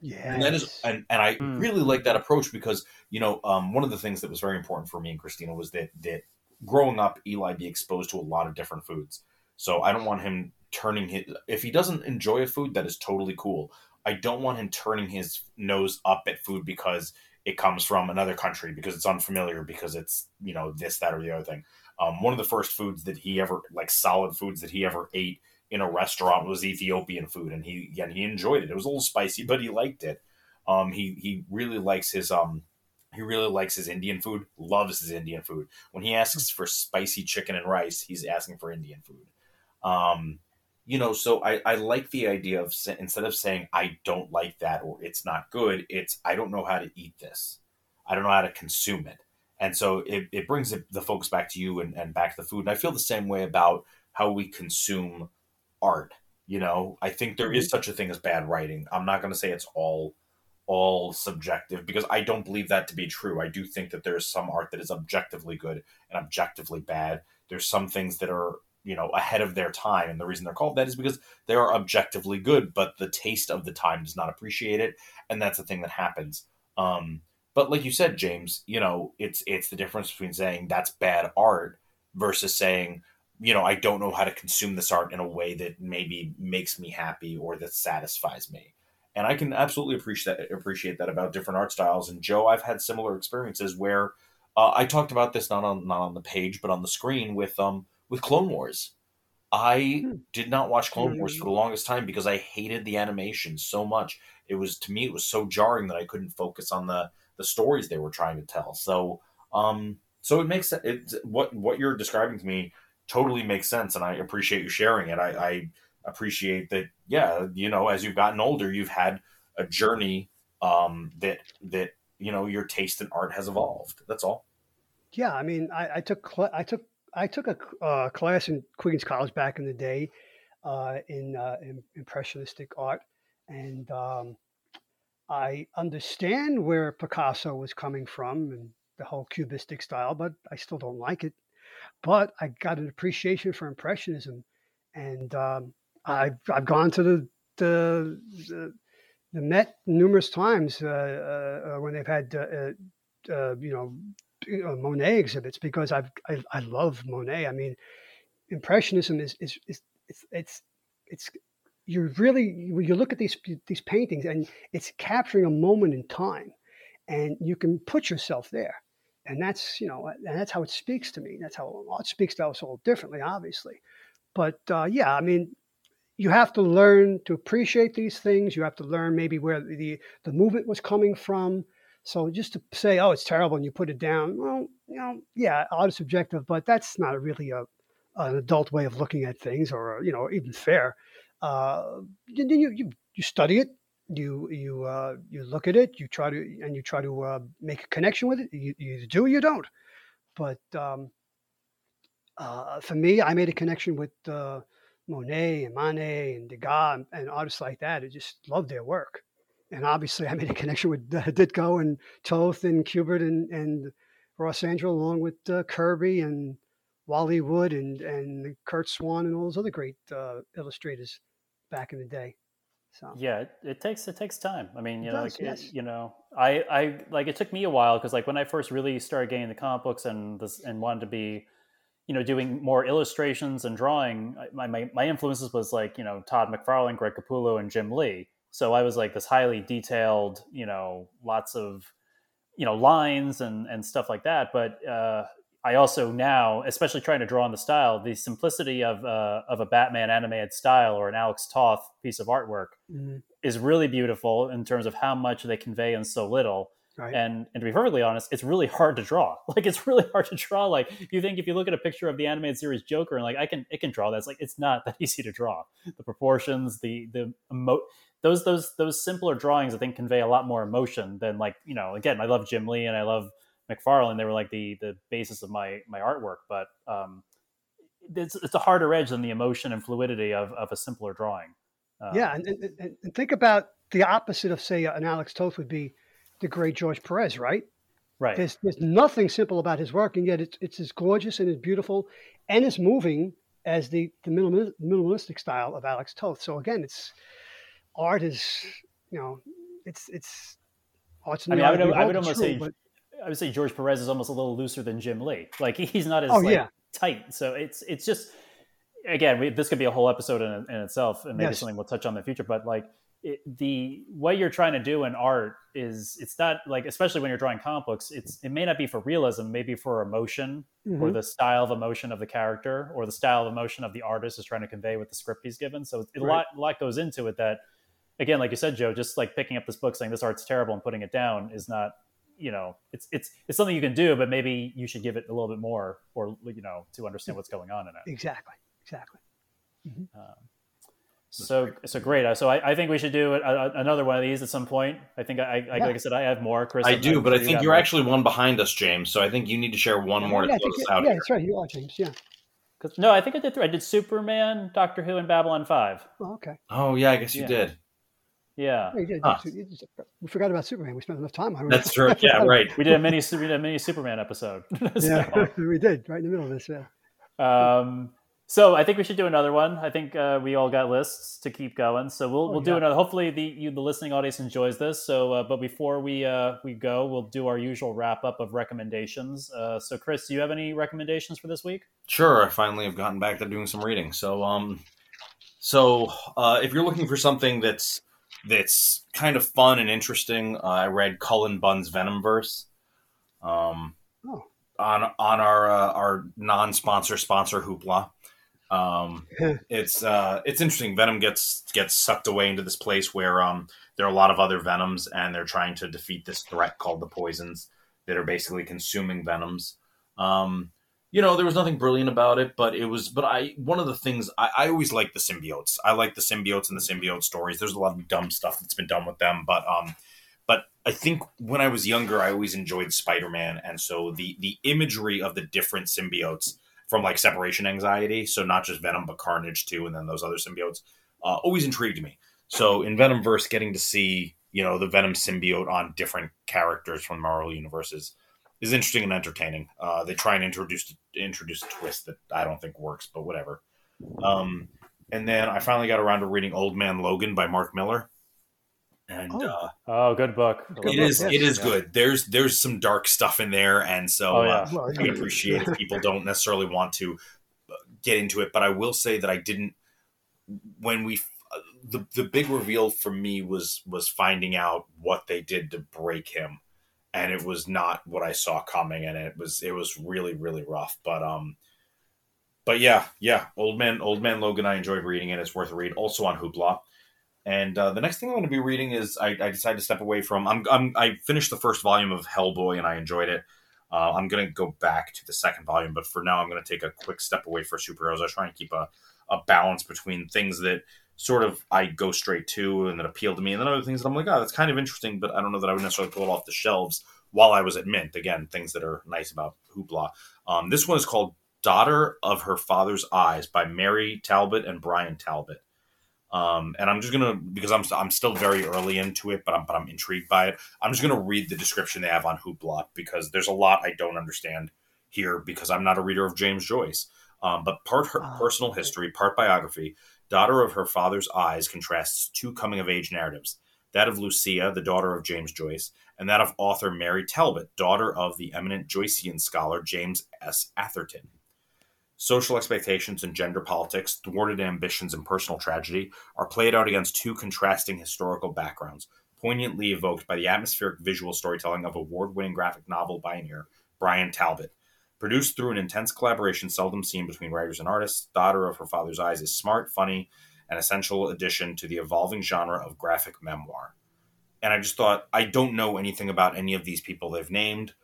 Yeah. And that is and, and I mm. really like that approach because, you know, um, one of the things that was very important for me and Christina was that that growing up, Eli be exposed to a lot of different foods. So I don't want him turning his if he doesn't enjoy a food, that is totally cool. I don't want him turning his nose up at food because it comes from another country because it's unfamiliar because it's you know this that or the other thing. Um, one of the first foods that he ever like solid foods that he ever ate in a restaurant was ethiopian food and he again he enjoyed it. It was a little spicy but he liked it. Um, he he really likes his um he really likes his indian food loves his indian food. When he asks for spicy chicken and rice he's asking for indian food. Um you know so I, I like the idea of instead of saying i don't like that or it's not good it's i don't know how to eat this. I don't know how to consume it. And so it, it brings the focus back to you and, and back to the food. And i feel the same way about how we consume art you know? I think there is mm-hmm. such a thing as bad writing. I'm not going to say it's all all subjective because i don't believe that to be true. I do think that there's some art that is objectively good and objectively bad. There's some things that are you know ahead of their time. And the reason they're called that is because they are objectively good but the taste of the time does not appreciate it. And that's the thing that happens. Um but like you said james you know it's it's the difference between saying that's bad art versus saying you know i don't know how to consume this art in a way that maybe makes me happy or that satisfies me. And i can absolutely appreciate that appreciate that about different art styles. And joe i've had similar experiences where uh, i talked about this not on not on the page but on the screen with um with Clone Wars. I hmm. did not watch Clone Wars for the longest time because I hated the animation so much. It was to me it was so jarring that I couldn't focus on the the stories they were trying to tell. So um so it makes it what what you're describing to me totally makes sense and I appreciate you sharing it. I, I appreciate that yeah, you know, as you've gotten older, you've had a journey um that that you know your taste in art has evolved. That's all. Yeah, I mean, I, I took cl- I took I took a uh, class in Queens College back in the day uh, in, uh, in, impressionistic art, and um, I understand where Picasso was coming from and the whole cubistic style, but I still don't like it. but I got an appreciation for impressionism, and um, I've I've gone to the the the, the Met numerous times uh, uh, when they've had uh, uh, you know Monet exhibits because I've I, I love Monet. I mean, impressionism is is, is it's it's it's you really you look at these these paintings and it's capturing a moment in time and you can put yourself there. And that's you know and that's how it speaks to me. That's how it speaks to us all differently obviously. But uh, yeah i mean you have to learn to appreciate these things. You have to learn maybe where the the movement was coming from so just to say oh it's terrible and you put it down well you know yeah art subjective but that's not really a an adult way of looking at things or you know even fair uh, you, you you study it you you uh, you look at it, you try to and you try to uh, make a connection with it. You, you do or you don't. But um, uh, for me, I made a connection with uh, Monet and Manet and Degas and, and, artists like that. I just love their work. And obviously, I made a <laughs> connection with uh, Ditko and Toth and Kubert and, and Ross Andru, along with uh, Kirby and Wally Wood and, and Curt Swan and all those other great illustrators back in the day. So yeah, it, it, takes it takes time. I mean, you it know, does, like yes. it, you know, I I like it took me a while because like when I first really started getting the comic books and this and wanted to be, you know, doing more illustrations and drawing, my my, my influences was like you know Todd McFarlane, Greg Capullo, and Jim Lee. So I was like this highly detailed, you know, lots of you know lines and and stuff like that. But uh, I also now, especially trying to draw on the style, the simplicity of uh, of a Batman animated style or an Alex Toth piece of artwork mm-hmm. is really beautiful in terms of how much they convey in so little. Right. And and to be perfectly honest, it's really hard to draw. <laughs> Like it's really hard to draw. Like you think if you look at a picture of the animated series Joker and like I can it can draw that. It's like it's not that <laughs> easy to draw. The proportions, the the emo- those those those simpler drawings I think convey a lot more emotion than like you know again I love Jim Lee and I love McFarlane, they were like the the basis of my my artwork. But um, it's it's a harder edge than the emotion and fluidity of of a simpler drawing. Um, yeah, and, and, and, think about the opposite of say an Alex Toth would be the great George Perez, right? Right. There's there's nothing simple about his work, and yet it's it's as gorgeous and as beautiful and as moving as the the minimalistic style of Alex Toth. So again, it's art is you know it's it's art's. I mean, I would, I would almost true, say. But, I would say George Perez is almost a little looser than Jim Lee. Like he's not as oh, like, yeah. tight. So it's it's just again, we, this could be a whole episode in, in itself, and maybe yes. something we'll touch on in the future. But like it, the what you're trying to do in art is it's not like especially when you're drawing comic books. It's it may not be for realism, maybe for emotion mm-hmm. or the style of emotion of the character or the style of emotion of the artist is trying to convey with the script he's given. So it, right. a lot a lot goes into it that again, like you said, Joe, just like picking up this book saying this art's terrible and putting it down is not you know it's it's it's something you can do but maybe you should give it a little bit more or you know to understand what's going on in it. Exactly. Exactly. Mm-hmm. um, so so great. So I, I think we should do a, a, another one of these at some point. I think i, I yeah. like i said i have more chris i do but i think you're more. actually one behind us james so i think you need to share one more yeah, to close out yeah that's right you are james yeah. No i think i did three. I did superman doctor who and babylon 5 oh, okay. Oh yeah i guess you yeah. did yeah. Huh. We forgot about Superman. We spent enough time on it. That's true. <laughs> Yeah, right. We did a mini, we did a mini Superman episode. <laughs> so. Yeah, <laughs> we did right in the middle of this. Yeah. Um, so I think we should do another one. I think uh, we all got lists to keep going, so we'll oh, we'll yeah. do another. Hopefully, the you, the listening audience enjoys this. So, uh, but before we uh, we go, we'll do our usual wrap up of recommendations. Uh, so, Chris, do you have any recommendations for this week? Sure. I finally have gotten back to doing some reading. So, um, so uh, if you're looking for something that's that's kind of fun and interesting. Uh, I read Cullen Bunn's Venomverse. Um, oh. on on our uh, our non sponsor sponsor Hoopla. Um, <laughs> it's uh, it's interesting. Venom gets gets sucked away into this place where um, there are a lot of other venoms, and they're trying to defeat this threat called the poisons that are basically consuming venoms. Um, you know, there was nothing brilliant about it, but it was. But I, one of the things I, I always like the symbiotes. I like the symbiotes and the symbiote stories. There's a lot of dumb stuff that's been done with them, but um, but I think when I was younger, I always enjoyed Spider Man, and so the the imagery of the different symbiotes from like separation anxiety, so not just Venom but Carnage too, and then those other symbiotes, uh, always intrigued me. So in Venom verse, getting to see you know the Venom symbiote on different characters from Marvel universes is interesting and entertaining. Uh, they try and introduce introduce a twist that I don't think works, but whatever. Um, and then I finally got around to reading Old Man Logan by Mark Millar. And oh, uh, oh good book. Good it book, is, yes. it is yeah. good. There's there's some dark stuff in there, and so oh, yeah. uh, well, I appreciate if people don't necessarily want to uh, get into it. But I will say that I didn't when we uh, the the big reveal for me was was finding out what they did to break him, and it was not what I saw coming, and it was it was really really rough. But um, but yeah, yeah, old man old man Logan, I enjoyed reading it. It's worth a read. Also on Hoopla. And uh, the next thing I'm going to be reading is I, I, decided to step away from. I'm, I'm, i finished the first volume of Hellboy and I enjoyed it. Uh, I'm going to go back to the second volume, but for now I'm going to take a quick step away for superheroes. I try and keep a, a balance between things that sort of I go straight to and that appeal to me, and then other things that I'm like, oh, that's kind of interesting, but I don't know that I would necessarily pull it off the shelves while I was at Mint. Again, things that are nice about Hoopla. Um, this one is called Daughter of Her Father's Eyes by Mary Talbot and Bryan Talbot. Um, and I'm just gonna because I'm I'm still very early into it, but I'm but I'm intrigued by it. I'm just gonna read the description they have on Hoopla because there's a lot I don't understand here because I'm not a reader of James Joyce. Um, but part her oh, personal history, part biography. Daughter of her father's eyes contrasts two coming of age narratives: that of Lucia, the daughter of James Joyce, and that of author Mary Talbot, daughter of the eminent Joycean scholar James S. Atherton. Social expectations and gender politics, thwarted ambitions and personal tragedy are played out against two contrasting historical backgrounds, poignantly evoked by the atmospheric visual storytelling of award winning graphic novel pioneer Bryan Talbot. Produced through an intense collaboration seldom seen between writers and artists, Daughter of Her Father's Eyes is smart, funny, and essential addition to the evolving genre of graphic memoir. And I just thought, I don't know anything about any of these people they've named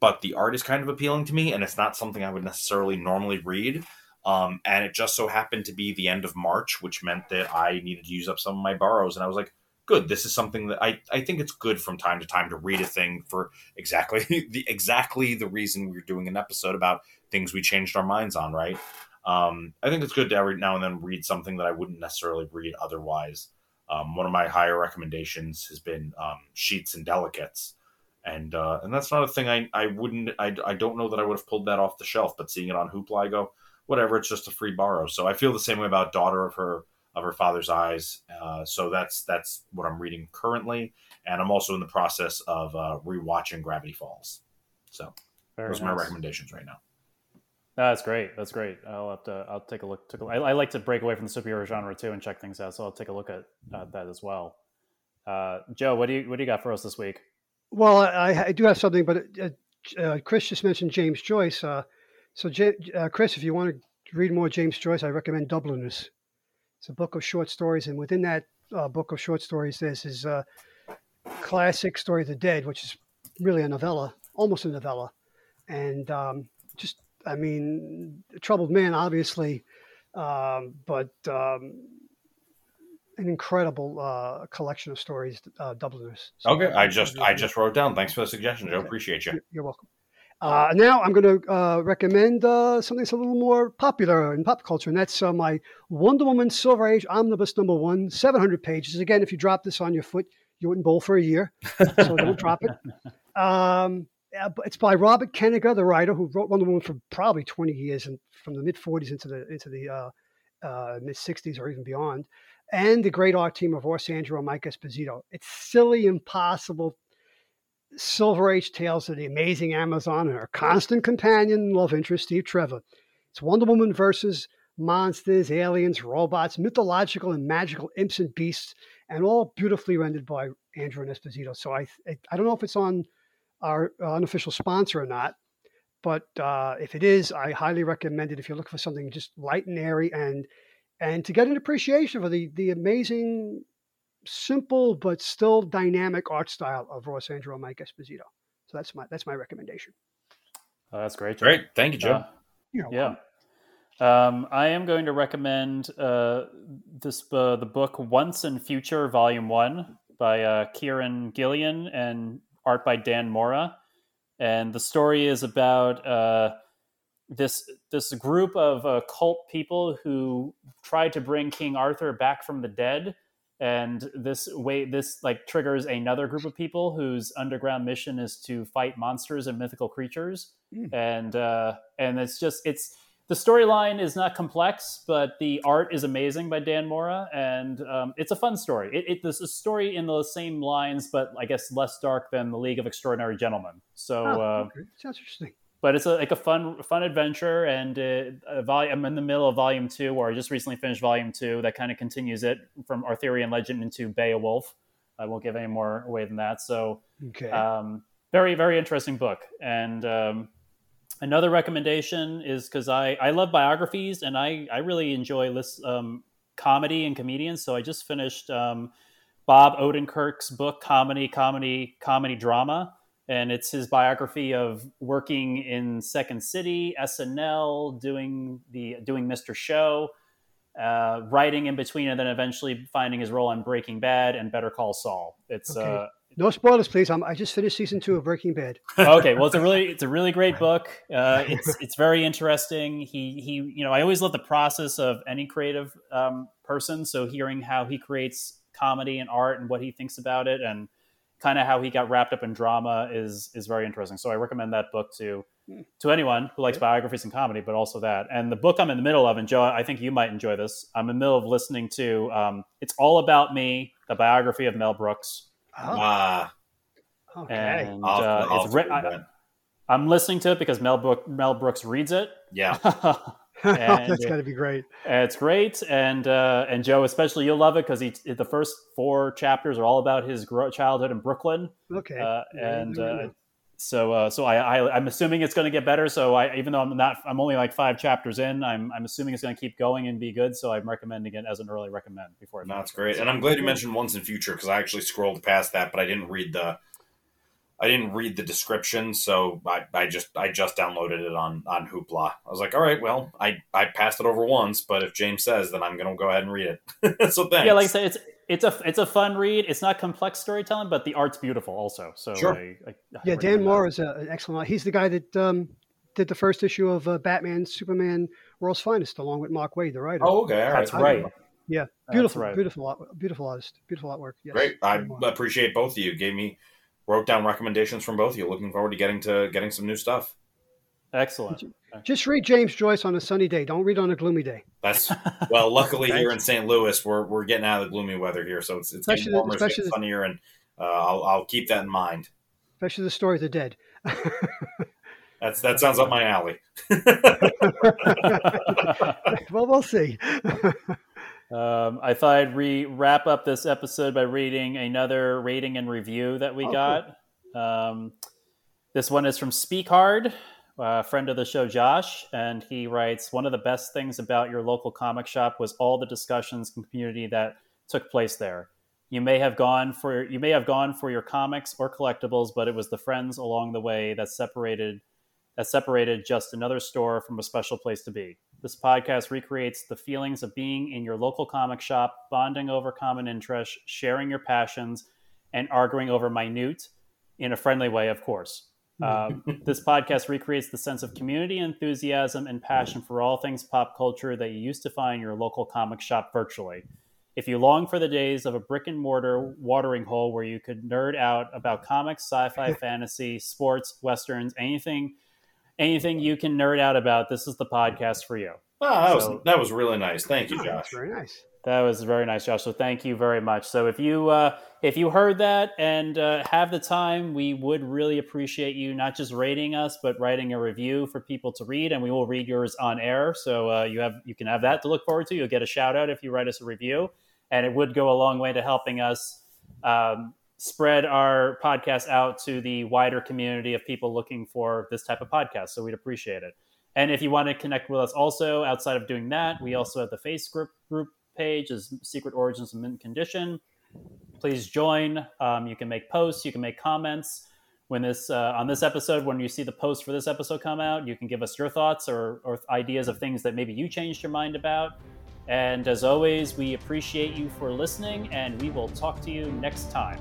but the art is kind of appealing to me, and it's not something I would necessarily normally read. Um, and it just so happened to be the end of March, which meant that I needed to use up some of my borrows. And I was like, good, this is something that I, I think it's good from time to time to read a thing for exactly <laughs> the exactly the reason we're doing an episode about things we changed our minds on, right? Um, I think it's good to every now and then read something that I wouldn't necessarily read otherwise. Um, one of my higher recommendations has been um, Sheets and Delicates, and uh, and that's not a thing I I wouldn't I, I don't know that I would have pulled that off the shelf, but seeing it on Hoopla, I go whatever. It's just a free borrow. So I feel the same way about Daughter of Her of Her Father's Eyes. Uh, so that's that's what I'm reading currently, and I'm also in the process of uh, rewatching Gravity Falls. So Very those nice. are my recommendations right now. That's great. That's great. I'll have to. I'll take a look. Take a, I, I like to break away from the superhero genre too and check things out. So I'll take a look at uh, that as well. Uh, Joe, what do you what do you got for us this week? Well, I, I do have something, but uh, uh, Chris just mentioned James Joyce. Uh, so, J- uh, Chris, if you want to read more James Joyce, I recommend Dubliners. It's a book of short stories, and within that uh, book of short stories, there's his uh, classic story of the dead, which is really a novella, almost a novella, and um, just, I mean, troubled man, obviously, um, but um, an incredible uh, collection of stories, uh, Dubliners. So okay, I just I just wrote down. Thanks for the suggestion, Joe. Okay. Appreciate you. You're welcome. Uh, now I'm going to uh, recommend uh, something that's a little more popular in pop culture, and that's uh, my Wonder Woman Silver Age Omnibus Number One, 700 pages. Again, if you drop this on your foot, you wouldn't bowl for a year, so don't drop it. <laughs> Um, it's by Robert Kanigher, the writer who wrote Wonder Woman for probably 20 years, and from the mid 40s into the into the uh, mid 60s or even beyond and the great art team of Ross Andru and Mike Esposito. It's silly, impossible Silver Age tales of the amazing Amazon and her constant companion love interest, Steve Trevor. It's Wonder Woman versus monsters, aliens, robots, mythological and magical imps and beasts, and all beautifully rendered by Andru and Esposito. So I, I don't know if it's on our unofficial sponsor or not, but uh, if it is, I highly recommend it if you're looking for something just light and airy and and to get an appreciation for the the amazing, simple but still dynamic art style of Ross Andru and Mike Esposito. So that's my that's my recommendation. Oh, that's great. Joe. Great, thank you, Joe. Uh, yeah. Um, I am going to recommend uh, this uh, the book Once and Future Volume One by uh, Kieron Gillen and art by Dan Mora, and the story is about uh, this this group of uh, cult people who tried to bring King Arthur back from the dead, and this way this like triggers another group of people whose underground mission is to fight monsters and mythical creatures. Mm. and uh and it's just it's the storyline is not complex but the art is amazing by dan mora. And um, it's a fun story. It, it there's a story in the same lines but i guess less dark than the league of extraordinary gentlemen. So oh, uh, okay. sounds interesting but it's a, like a fun fun adventure. And uh, volume, i'm in the middle of volume two or i just recently finished volume two that kind of continues it from arthurian legend into beowulf. I won't give any more away than that. So okay. um, very very interesting book. And um, another recommendation is because I, I love biographies and i, I really enjoy this um, comedy and comedians. So i just finished um, bob odenkirk's book comedy comedy comedy drama and it's his biography of working in Second City, SNL, doing the doing Mr. Show, uh, writing in between, and then eventually finding his role on Breaking Bad and Better Call Saul. It's okay. uh, no spoilers, please. I'm, i just finished season two of Breaking Bad. <laughs> okay, well, it's a really it's a really great book. Uh, <laughs> it's it's very interesting. He he, you know, I always love the process of any creative um, person. So hearing how he creates comedy and art and what he thinks about it and kind of how he got wrapped up in drama is is very interesting. So I recommend that book to hmm. to anyone who likes biographies and comedy, but also that. And the book I'm in the middle of, and Joe, I think you might enjoy this. I'm in the middle of listening to um, "It's All About Me," the biography of Mel Brooks. Ah, oh. okay. And uh, it's written. I, am listening to it because Mel, Book, Mel Brooks reads it. Yeah. <laughs> <laughs> and That's got to be great. It's great, and uh, and Joe, especially you'll love it because he the first four chapters are all about his childhood in Brooklyn. Okay, uh, and uh, so uh, so I, I am assuming it's going to get better. So I even though I'm not I'm only like five chapters in, I'm I'm assuming it's going to keep going and be good. So I'm recommending it as an early recommend before. It's That's great, and I'm glad you mentioned Once and Future because I actually scrolled past that, but I didn't read the I didn't read the description, so I, I just I just downloaded it on on Hoopla. I was like, all right, well, I I passed it over once, but if James says, then I'm gonna go ahead and read it. <laughs> so thanks. Yeah, like I said, it's it's a it's a fun read. It's not complex storytelling, but the art's beautiful also. So sure. I, I, I yeah, Dan Moore is a, an excellent. He's the guy that um, did the first issue of uh, Batman Superman World's Finest, along with Mark Waid, the writer. Oh, okay, that's right. Yeah, beautiful, right. beautiful, beautiful artist, beautiful artwork. Yes. Great, I appreciate both of you. Gave me wrote down recommendations from both of you. Looking forward to getting to getting some new stuff. Excellent. Just read James Joyce on a sunny day. Don't read on a gloomy day. That's well. Luckily, <laughs> here in St. Louis, we're, we're getting out of the gloomy weather here, so it's it's especially getting warmer, the, it's getting sunnier, and uh, I'll I'll keep that in mind. Especially the story of the dead. <laughs> That's that sounds up my alley. <laughs> well, we'll see. Um, I thought I'd re- wrap up this episode by reading another rating and review that we oh, got. Cool. Um, this one is from Speak Hard, a friend of the show, Josh, and he writes One of the best things about your local comic shop was all the discussions and community that took place there. You may have gone for you may have gone for your comics or collectibles, but it was the friends along the way that separated that separated just another store from a special place to be. This podcast recreates the feelings of being in your local comic shop, bonding over common interests, sharing your passions, and arguing over minute in a friendly way, of course. <laughs> Um, this podcast recreates the sense of community, enthusiasm, and passion for all things pop culture that you used to find in your local comic shop virtually. If you long for the days of a brick and mortar watering hole where you could nerd out about comics, sci fi, <laughs> fantasy, sports, westerns, anything anything you can nerd out about, this is the podcast for you. Oh, that so, was that was really nice. Thank you, Josh. very nice. That was very nice, Josh. So thank you very much. So if you uh, if you heard that and uh, have the time, we would really appreciate you not just rating us, but writing a review for people to read, and we will read yours on air. So uh, you have you can have that to look forward to. You'll get a shout out if you write us a review, and it would go a long way to helping us um, spread our podcast out to the wider community of people looking for this type of podcast. So we'd appreciate it. And if you want to connect with us also outside of doing that, we also have the Facebook group page is Secret Origins of Mint Condition. Please join. Um, you can make posts, you can make comments. When this uh, on this episode, when you see the post for this episode come out, you can give us your thoughts or, or ideas of things that maybe you changed your mind about. And as always, we appreciate you for listening, and we will talk to you next time.